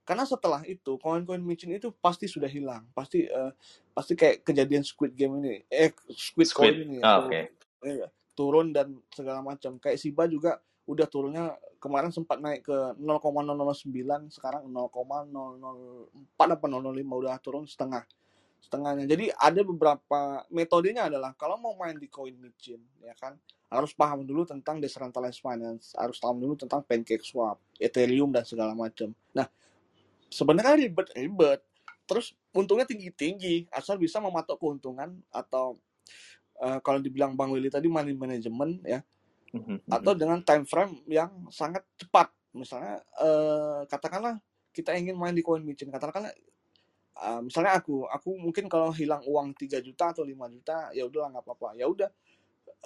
Karena setelah itu koin-koin micin itu pasti sudah hilang, pasti eh, pasti kayak kejadian Squid Game ini, eh Squid Coin Squid. ini Ah, atau Oke. eh, turun dan segala macam. Kayak Shiba juga udah turunnya kemarin sempat naik ke 0,009 sekarang 0,004 apa 005 udah turun setengah setengahnya. Jadi ada beberapa metodenya adalah kalau mau main di koin micin ya kan harus paham dulu tentang decentralized finance harus paham dulu tentang pancake swap ethereum dan segala macam. Nah sebenarnya ribet-ribet terus untungnya tinggi-tinggi asal bisa mematok keuntungan atau eh, kalau dibilang Bang Willy tadi money management ya atau mhm. dengan time frame yang sangat cepat. Misalnya eh, katakanlah kita ingin main di koin micin katakanlah eh, misalnya aku aku mungkin kalau hilang uang 3 juta atau 5 juta ya udah nggak apa-apa. Ya udah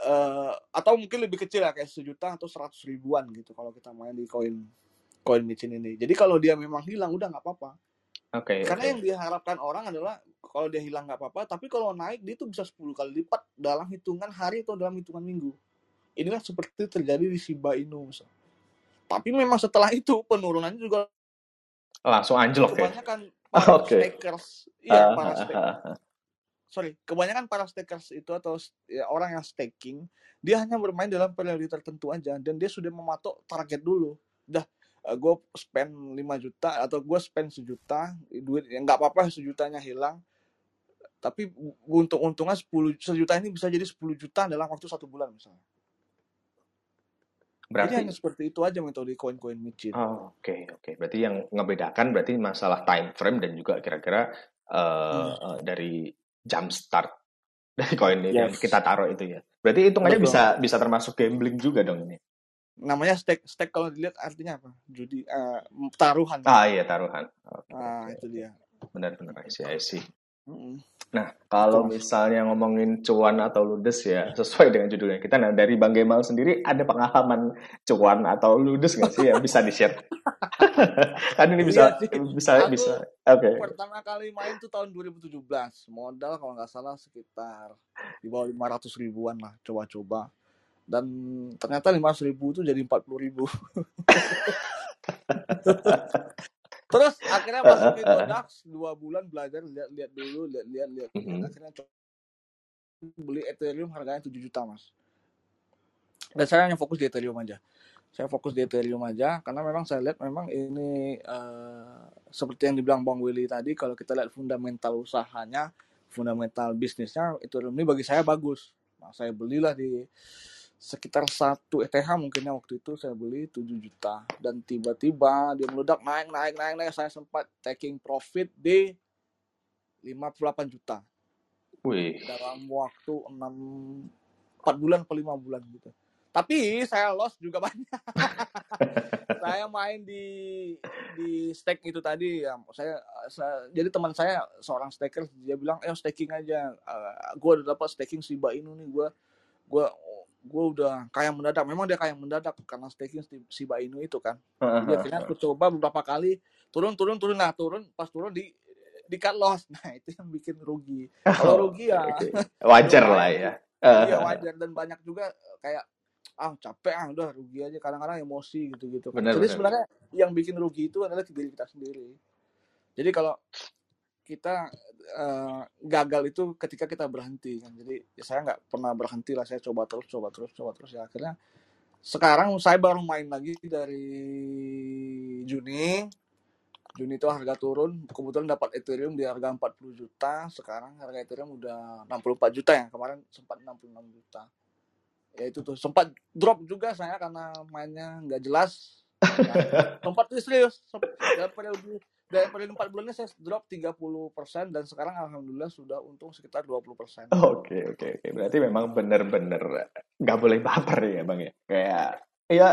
eh, atau mungkin lebih kecil ya kayak sejuta atau seratus ribuan gitu kalau kita main di koin koin micin ini. Jadi kalau dia memang hilang udah nggak apa-apa. Oke, karena oke. yang diharapkan orang adalah kalau dia hilang nggak apa-apa tapi kalau naik dia tuh bisa 10 kali lipat dalam hitungan hari atau dalam hitungan minggu inilah seperti terjadi di Shiba Inu misal. tapi memang setelah itu penurunannya juga Langsung anjlok ya? kebanyakan para Oke. stakers iya Ah, para ah, stake ah, sorry kebanyakan para stakers itu atau ya, orang yang staking dia hanya bermain dalam periode tertentu aja dan dia sudah mematok target dulu dah gue spend 5 juta atau gue spend sejuta duit ya nggak apa-apa sejutanya hilang tapi untung untungnya 10 sejuta ini bisa jadi 10 juta dalam waktu satu bulan misalnya jadi Berarti hanya seperti itu aja metode koin-koin micin Oh, oke oke. Berarti yang ngebedakan berarti masalah time frame dan juga kira-kira eh, Hmm. eh, dari jump start dari koin itu yang Yes. kita taruh itu ya. Berarti hitungannya Betul. bisa bisa termasuk gambling juga dong ini. Namanya stake stake kalau dilihat artinya apa? Judi eh, taruhan. Ah iya taruhan. Oke, Nah, oke. itu dia. Benar-benar see, I see. Nah, kalau misalnya ngomongin cuan atau ludes ya, sesuai dengan judulnya kita. Nah, dari Bang Gemal sendiri ada pengalaman cuan atau ludes nggak sih yang bisa di-share? kan ini bisa Iya bisa Aku bisa. Oke. pertama kali main tuh tahun 2017. Modal kalau nggak salah sekitar di bawah 500 ribuan lah. Coba-coba. Dan ternyata 500 ribu itu jadi 40 ribu. Terus akhirnya masuk Heeh, Indo heeh. DAX dua bulan belajar lihat-lihat dulu, lihat-lihat, lihat. Mhm. Akhirnya beli Ethereum harganya 7 juta mas. Dan saya hanya fokus di Ethereum aja. Saya fokus di Ethereum aja karena memang saya lihat memang ini eh, seperti yang dibilang Bang Willy tadi kalau kita lihat fundamental usahanya, fundamental bisnisnya Ethereum ini bagi saya bagus. Nah, saya belilah di sekitar satu ETH mungkinnya waktu itu saya beli 7 juta dan tiba-tiba dia meledak naik naik naik naik saya sempat taking profit di 58 juta Wih. dalam waktu 6 4 bulan atau 5 bulan gitu. Tapi saya loss juga banyak. saya main di di stake itu tadi ya. Saya, saya jadi teman saya seorang staker dia bilang, "Eh, staking aja. Uh, gue udah dapat staking Shiba Inu nih gue gue gue udah kaya mendadak. Memang dia kaya mendadak karena staking Shiba Inu itu kan. Jadi akhirnya aku coba beberapa kali turun turun turun nah turun pas turun di di cut loss. Nah, itu yang bikin rugi. Kalau Oh, rugi ya. Wajar lah ya. Iya wajar dan banyak juga kayak ah capek ah udah rugi aja kadang-kadang emosi gitu-gitu kan. Benar Jadi benar. sebenarnya yang bikin rugi itu adalah diri kita sendiri. Jadi kalau kita eh, gagal itu ketika kita berhenti kan. Jadi ya saya nggak pernah berhenti lah saya coba terus coba terus coba terus ya akhirnya sekarang saya baru main lagi dari Juni Juni itu harga turun, kebetulan dapat Ethereum di harga 40 juta, sekarang harga Ethereum udah 64 juta ya, kemarin sempat 66 juta. Ya itu tuh, sempat drop juga saya karena mainnya nggak jelas. Nah, sempat serius, sempat, periode, dari periode 4 bulannya saya drop 30% dan sekarang alhamdulillah sudah untung sekitar 20%. Oke oke oke. Berarti memang bener-bener nggak boleh baper ya bang ya. Kayak ya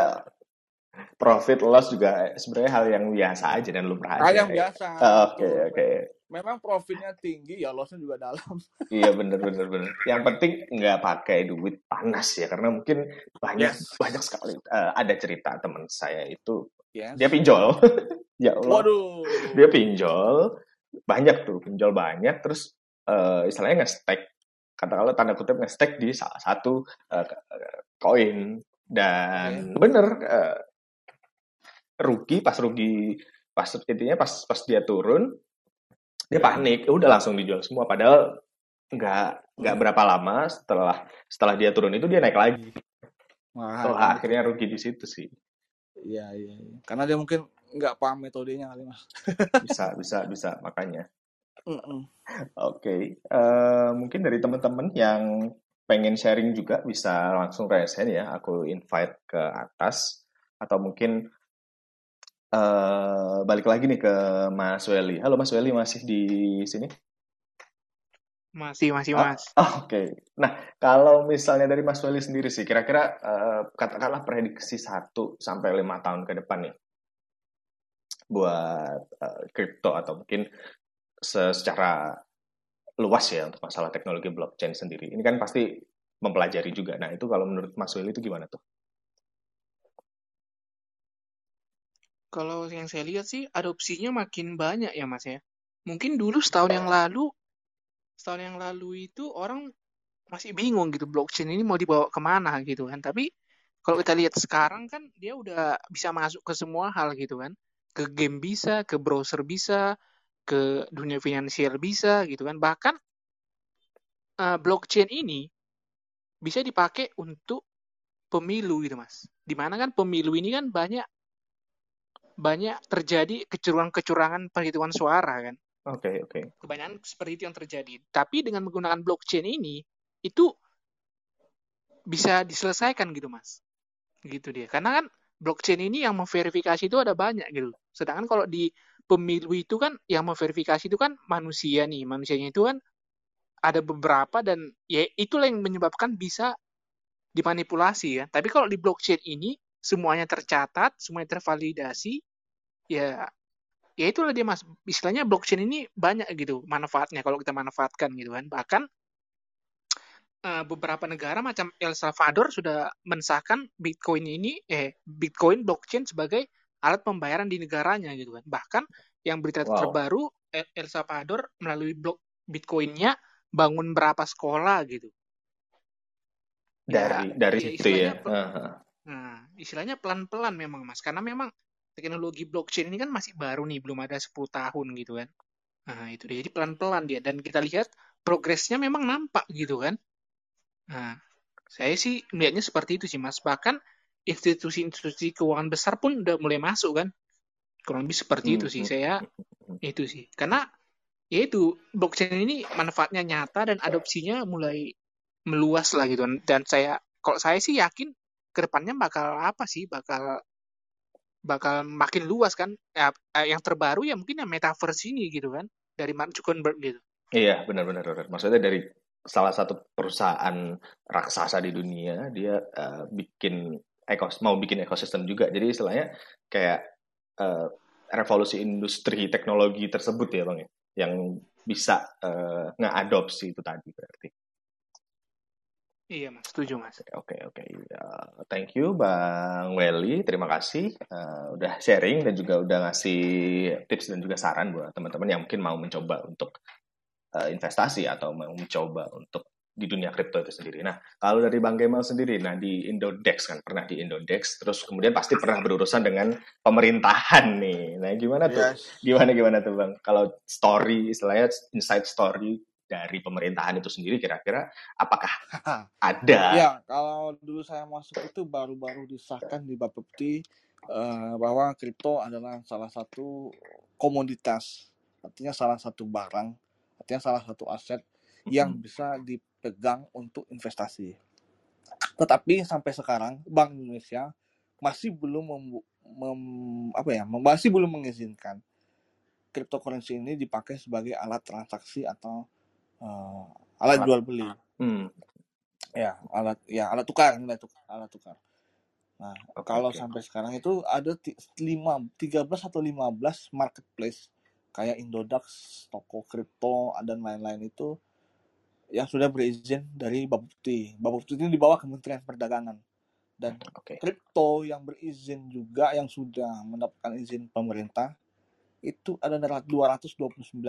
profit loss juga sebenarnya hal yang biasa aja dan lumrah Hal aja. yang biasa, Oke betul. oke. Memang profitnya tinggi, ya lossnya juga dalam. Iya bener bener bener. Yang penting nggak pakai duit panas ya karena mungkin banyak Yes. banyak sekali. Eh, ada cerita teman saya itu Yes. dia pinjol. ya Allah. Waduh. Dia pinjol banyak tuh pinjol banyak terus eh, istilahnya nge-stack katakanlah tanda kutip nge-stack di salah satu eh, koin dan bener eh, rugi pas rugi pas intinya pas pas dia turun dia Ya. panik udah langsung dijual semua padahal nggak nggak berapa lama setelah setelah dia turun itu dia naik lagi Wah, kan. akhirnya rugi di situ sih Iya, iya, iya. Karena dia mungkin nggak paham metodenya kali, Mas. bisa bisa bisa makanya Mm-mm. Oke, eh, mungkin dari teman-teman yang pengen sharing juga bisa langsung raise hand ya. Aku invite ke atas atau mungkin eh, balik lagi nih ke Mas Welly. Halo Mas Welly masih di sini? Masih, masih, Ah, Mas. Oke. Nah, kalau misalnya dari Mas Welly sendiri sih, kira-kira eh, katakanlah prediksi 1 sampai 5 tahun ke depan nih buat kripto atau mungkin se- secara luas ya untuk masalah teknologi blockchain sendiri. Ini kan pasti mempelajari juga. Nah, itu kalau menurut Mas Willy itu gimana tuh? Kalau yang saya lihat sih adopsinya makin banyak ya Mas ya. Mungkin dulu setahun yang lalu, setahun yang lalu itu orang masih bingung gitu blockchain ini mau dibawa ke mana gitu kan. Tapi kalau kita lihat sekarang kan dia udah bisa masuk ke semua hal gitu kan. Ke game bisa, ke browser bisa, ke dunia finansial bisa gitu kan. Bahkan eh, blockchain ini bisa dipakai untuk pemilu gitu Mas. Di mana kan pemilu ini kan banyak banyak terjadi kecurangan-kecurangan penghitungan suara kan. Oke, oke. Kebanyakan seperti itu yang terjadi. Tapi dengan menggunakan blockchain ini itu bisa diselesaikan gitu mas. Gitu dia. Karena kan blockchain ini yang memverifikasi itu ada banyak gitu. Sedangkan kalau di pemilu itu kan yang memverifikasi itu kan manusia nih. Manusianya itu kan ada beberapa dan ya itulah yang menyebabkan bisa dimanipulasi ya. Tapi kalau di blockchain ini semuanya tercatat, semuanya tervalidasi, ya ya itulah dia mas. Istilahnya blockchain ini banyak gitu manfaatnya kalau kita manfaatkan gitu kan. Bahkan uh, beberapa negara macam El Salvador sudah mensahkan Bitcoin ini eh Bitcoin blockchain sebagai alat pembayaran di negaranya gitu kan. Bahkan yang berita wow. terbaru El Salvador melalui blok Bitcoinnya bangun berapa sekolah gitu. Dari ya, dari ya, itu ya. Nah, istilahnya pelan-pelan memang Mas, karena memang teknologi blockchain ini kan masih baru nih, belum ada 10 tahun gitu kan. Nah, itu dia. Jadi pelan-pelan dia dan kita lihat progresnya memang nampak gitu kan. Nah, saya sih melihatnya seperti itu sih Mas. Bahkan institusi-institusi keuangan besar pun udah mulai masuk kan. Kurang lebih seperti hmm, itu sih. Saya itu sih. Karena yaitu blockchain ini manfaatnya nyata dan adopsinya mulai meluas lah gitu. Dan saya kalau saya sih yakin ke depannya bakal apa sih? Bakal bakal makin luas kan? Ya, eh, yang terbaru ya mungkin yang metaverse ini gitu kan? Dari Mark Zuckerberg gitu. Iya benar-benar maksudnya dari salah satu perusahaan raksasa di dunia dia uh, bikin ekos mau bikin ekosistem juga jadi istilahnya kayak uh, revolusi industri teknologi tersebut ya bang ya yang bisa uh, ngeadopsi itu tadi berarti. Iya mas, setuju mas. Oke okay, oke, okay. uh, thank you bang Welly, terima kasih uh, udah sharing dan juga udah ngasih tips dan juga saran buat teman-teman yang mungkin mau mencoba untuk uh, investasi atau mau mencoba untuk di dunia kripto itu sendiri. Nah, kalau dari Bang Kemal sendiri, nah di Indodex kan pernah di Indodex, terus kemudian pasti pernah berurusan dengan pemerintahan nih. Nah, gimana tuh? Yes. Gimana gimana tuh Bang? Kalau story, istilahnya inside story dari pemerintahan itu sendiri kira-kira apakah ada? Ya, kalau dulu saya masuk itu baru-baru disahkan di Bapepti uh, bahwa kripto adalah salah satu komoditas, artinya salah satu barang, artinya salah satu aset yang bisa dipegang untuk investasi. Tetapi sampai sekarang Bank Indonesia masih belum mem, mem, apa ya, masih belum mengizinkan cryptocurrency ini dipakai sebagai alat transaksi atau uh, alat, alat jual beli. Hmm. Ya, alat ya alat tukar, nilai tukar, alat tukar. Nah, okay, kalau okay. sampai sekarang itu ada 5 13 atau 15 marketplace kayak Indodax, toko kripto dan lain-lain itu yang sudah berizin dari Bapepti. Bapepti ini di bawah Kementerian Perdagangan. Dan okay. kripto yang berizin juga yang sudah mendapatkan izin pemerintah itu ada 229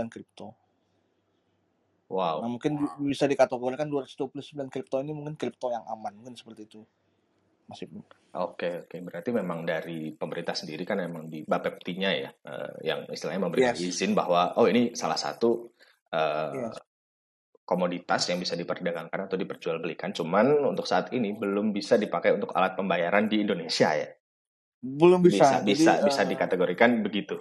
kripto. Wow. Nah, mungkin bisa dikategorikan 229 kripto ini mungkin kripto yang aman, mungkin seperti itu. Masih. Oke, oke. Berarti memang dari pemerintah sendiri kan memang di Bapeptinya ya, uh, yang istilahnya memberikan yes. izin bahwa oh ini salah satu uh, yes komoditas yang bisa diperdagangkan atau diperjualbelikan. Cuman untuk saat ini belum bisa dipakai untuk alat pembayaran di Indonesia ya. Belum bisa. Bisa bisa, Jadi, bisa uh, dikategorikan begitu.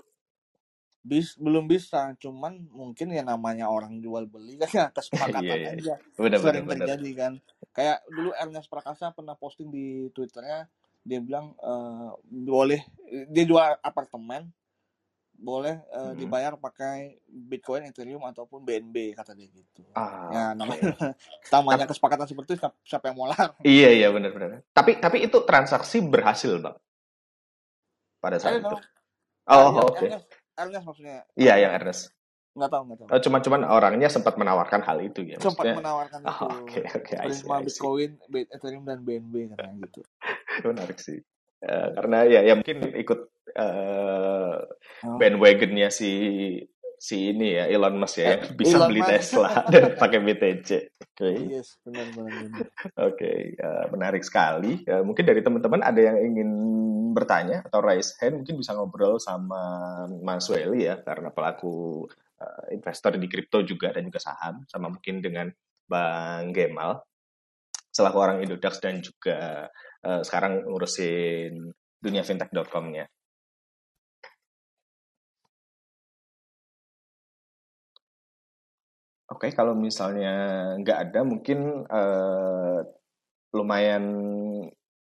Bis, belum bisa, cuman mungkin ya namanya orang jual beli kan ya kesepakatan iya, iya. aja. Bener, Sering bener, terjadi bener. kan. Kayak dulu Ernest Prakasa pernah posting di Twitternya, dia bilang uh, boleh dia jual apartemen boleh uh, hmm. dibayar pakai Bitcoin, Ethereum ataupun BNB kata dia gitu. Ah, ya namanya namanya kesepakatan seperti itu siapa yang mau larang? Iya iya benar-benar. Tapi tapi itu transaksi berhasil bang pada saat itu. Know. Oh oke. Okay. Ernest, Ernest maksudnya. Iya yang Ernest. Nggak tahu nggak tahu. Oh, cuman-cuman orangnya sempat menawarkan hal itu ya. Sempat maksudnya... menawarkan oh, itu. Oke oke. Okay, Bitcoin, Ethereum dan BNB katanya gitu. Menarik sih. Uh, karena ya ya mungkin ikut uh, oh. bandwagonnya si si ini ya Elon Musk ya yang bisa Elon beli Musk. Tesla dan pakai BTC. Oke. Okay. Yes, benar benar. Oke, okay, uh, menarik sekali. Uh, mungkin dari teman-teman ada yang ingin bertanya atau raise hand mungkin bisa ngobrol sama Mas Welly ya karena pelaku uh, investor di kripto juga dan juga saham sama mungkin dengan Bang Gemal selaku orang Indodax dan juga uh, sekarang ngurusin dunia fintech.com-nya. Oke, okay, kalau misalnya nggak ada, mungkin uh, lumayan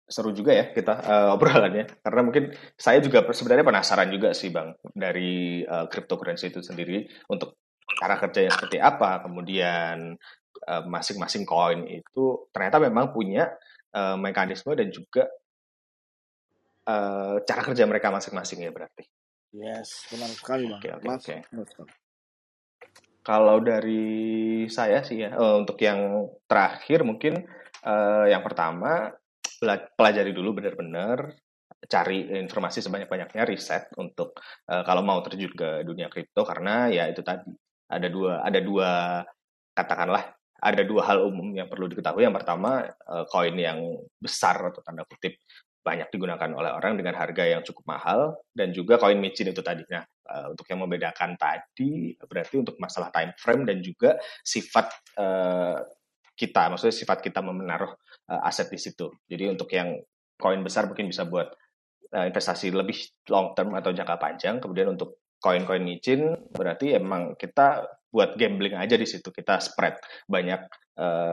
seru juga ya kita uh, obrolannya. Karena mungkin saya juga sebenarnya penasaran juga sih bang dari uh, cryptocurrency itu sendiri untuk cara kerjanya seperti apa, kemudian uh, masing-masing koin itu ternyata memang punya uh, mekanisme dan juga uh, cara kerja mereka masing-masing ya berarti. Yes, benar sekali bang. Oke oke Mas, oke. Kalau dari saya sih ya, uh, untuk yang terakhir mungkin uh, yang pertama pelajari dulu benar-benar cari informasi sebanyak-banyaknya riset untuk uh, kalau mau terjun ke dunia kripto. Karena ya itu tadi ada dua ada dua katakanlah ada dua hal umum yang perlu diketahui. Yang pertama uh, koin yang besar atau tanda kutip banyak digunakan oleh orang dengan harga yang cukup mahal dan juga koin micin itu tadi nah uh, untuk yang membedakan tadi berarti untuk masalah time frame dan juga sifat uh, kita maksudnya sifat kita menaruh uh, aset di situ jadi untuk yang koin besar mungkin bisa buat investasi lebih long term atau jangka panjang. Kemudian untuk koin-koin micin berarti emang kita buat gambling aja di situ. Kita spread banyak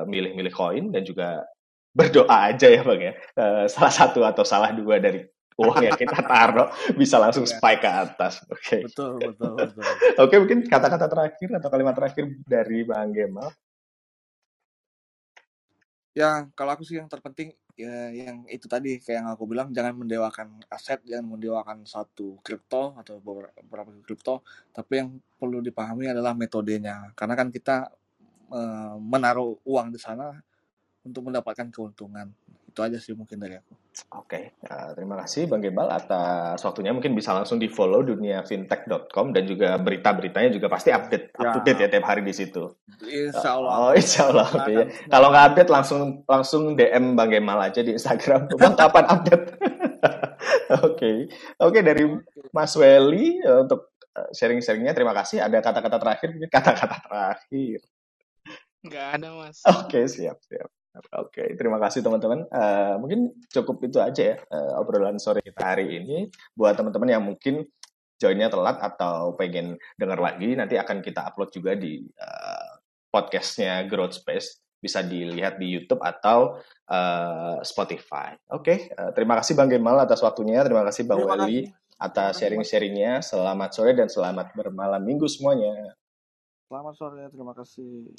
milih-milih koin dan juga berdoa aja ya bang ya. Uh, salah satu atau salah dua dari uang yang kita taruh bisa langsung Iya. spike ke atas. Oke. Betul, betul, betul. Oke mungkin kata-kata terakhir atau kalimat terakhir dari Bang Gemal. Ya, kalau aku sih yang terpenting ya yang itu tadi kayak yang aku bilang jangan mendewakan aset, jangan mendewakan satu kripto atau beberapa beberapa kripto, tapi yang perlu dipahami adalah metodenya. Karena kan kita eh, menaruh uang di sana untuk mendapatkan keuntungan. Itu aja sih mungkin dari aku. Oke, uh, terima kasih Bang Gebal atas waktunya. Mungkin bisa langsung di follow duniafintech.com dan juga berita-beritanya juga pasti update, up Ya. to date ya tiap hari di situ. Insya Allah. Oh, insya Allah. Akan Kalau nggak update langsung langsung DM Bang Gemal aja di Instagram. Bang kapan update? Oke, oke dari Mas Welly uh, untuk uh, sharing-sharingnya terima kasih. Ada kata-kata terakhir, mungkin kata-kata terakhir. Nggak ada mas. Oke, siap, siap. Oke, terima kasih teman-teman. Eh, mungkin cukup itu aja ya eh, obrolan sore kita hari ini. Buat teman-teman yang mungkin joinnya telat atau pengen dengar lagi, nanti akan kita upload juga di eh, podcastnya Growth Space. Bisa dilihat di YouTube atau eh, Spotify. Oke, eh, terima kasih Bang Gemal atas waktunya. Terima kasih Bang Terima Weli kasih. atas sharing-sharingnya. Selamat sore dan selamat bermalam minggu semuanya. Selamat sore, terima kasih.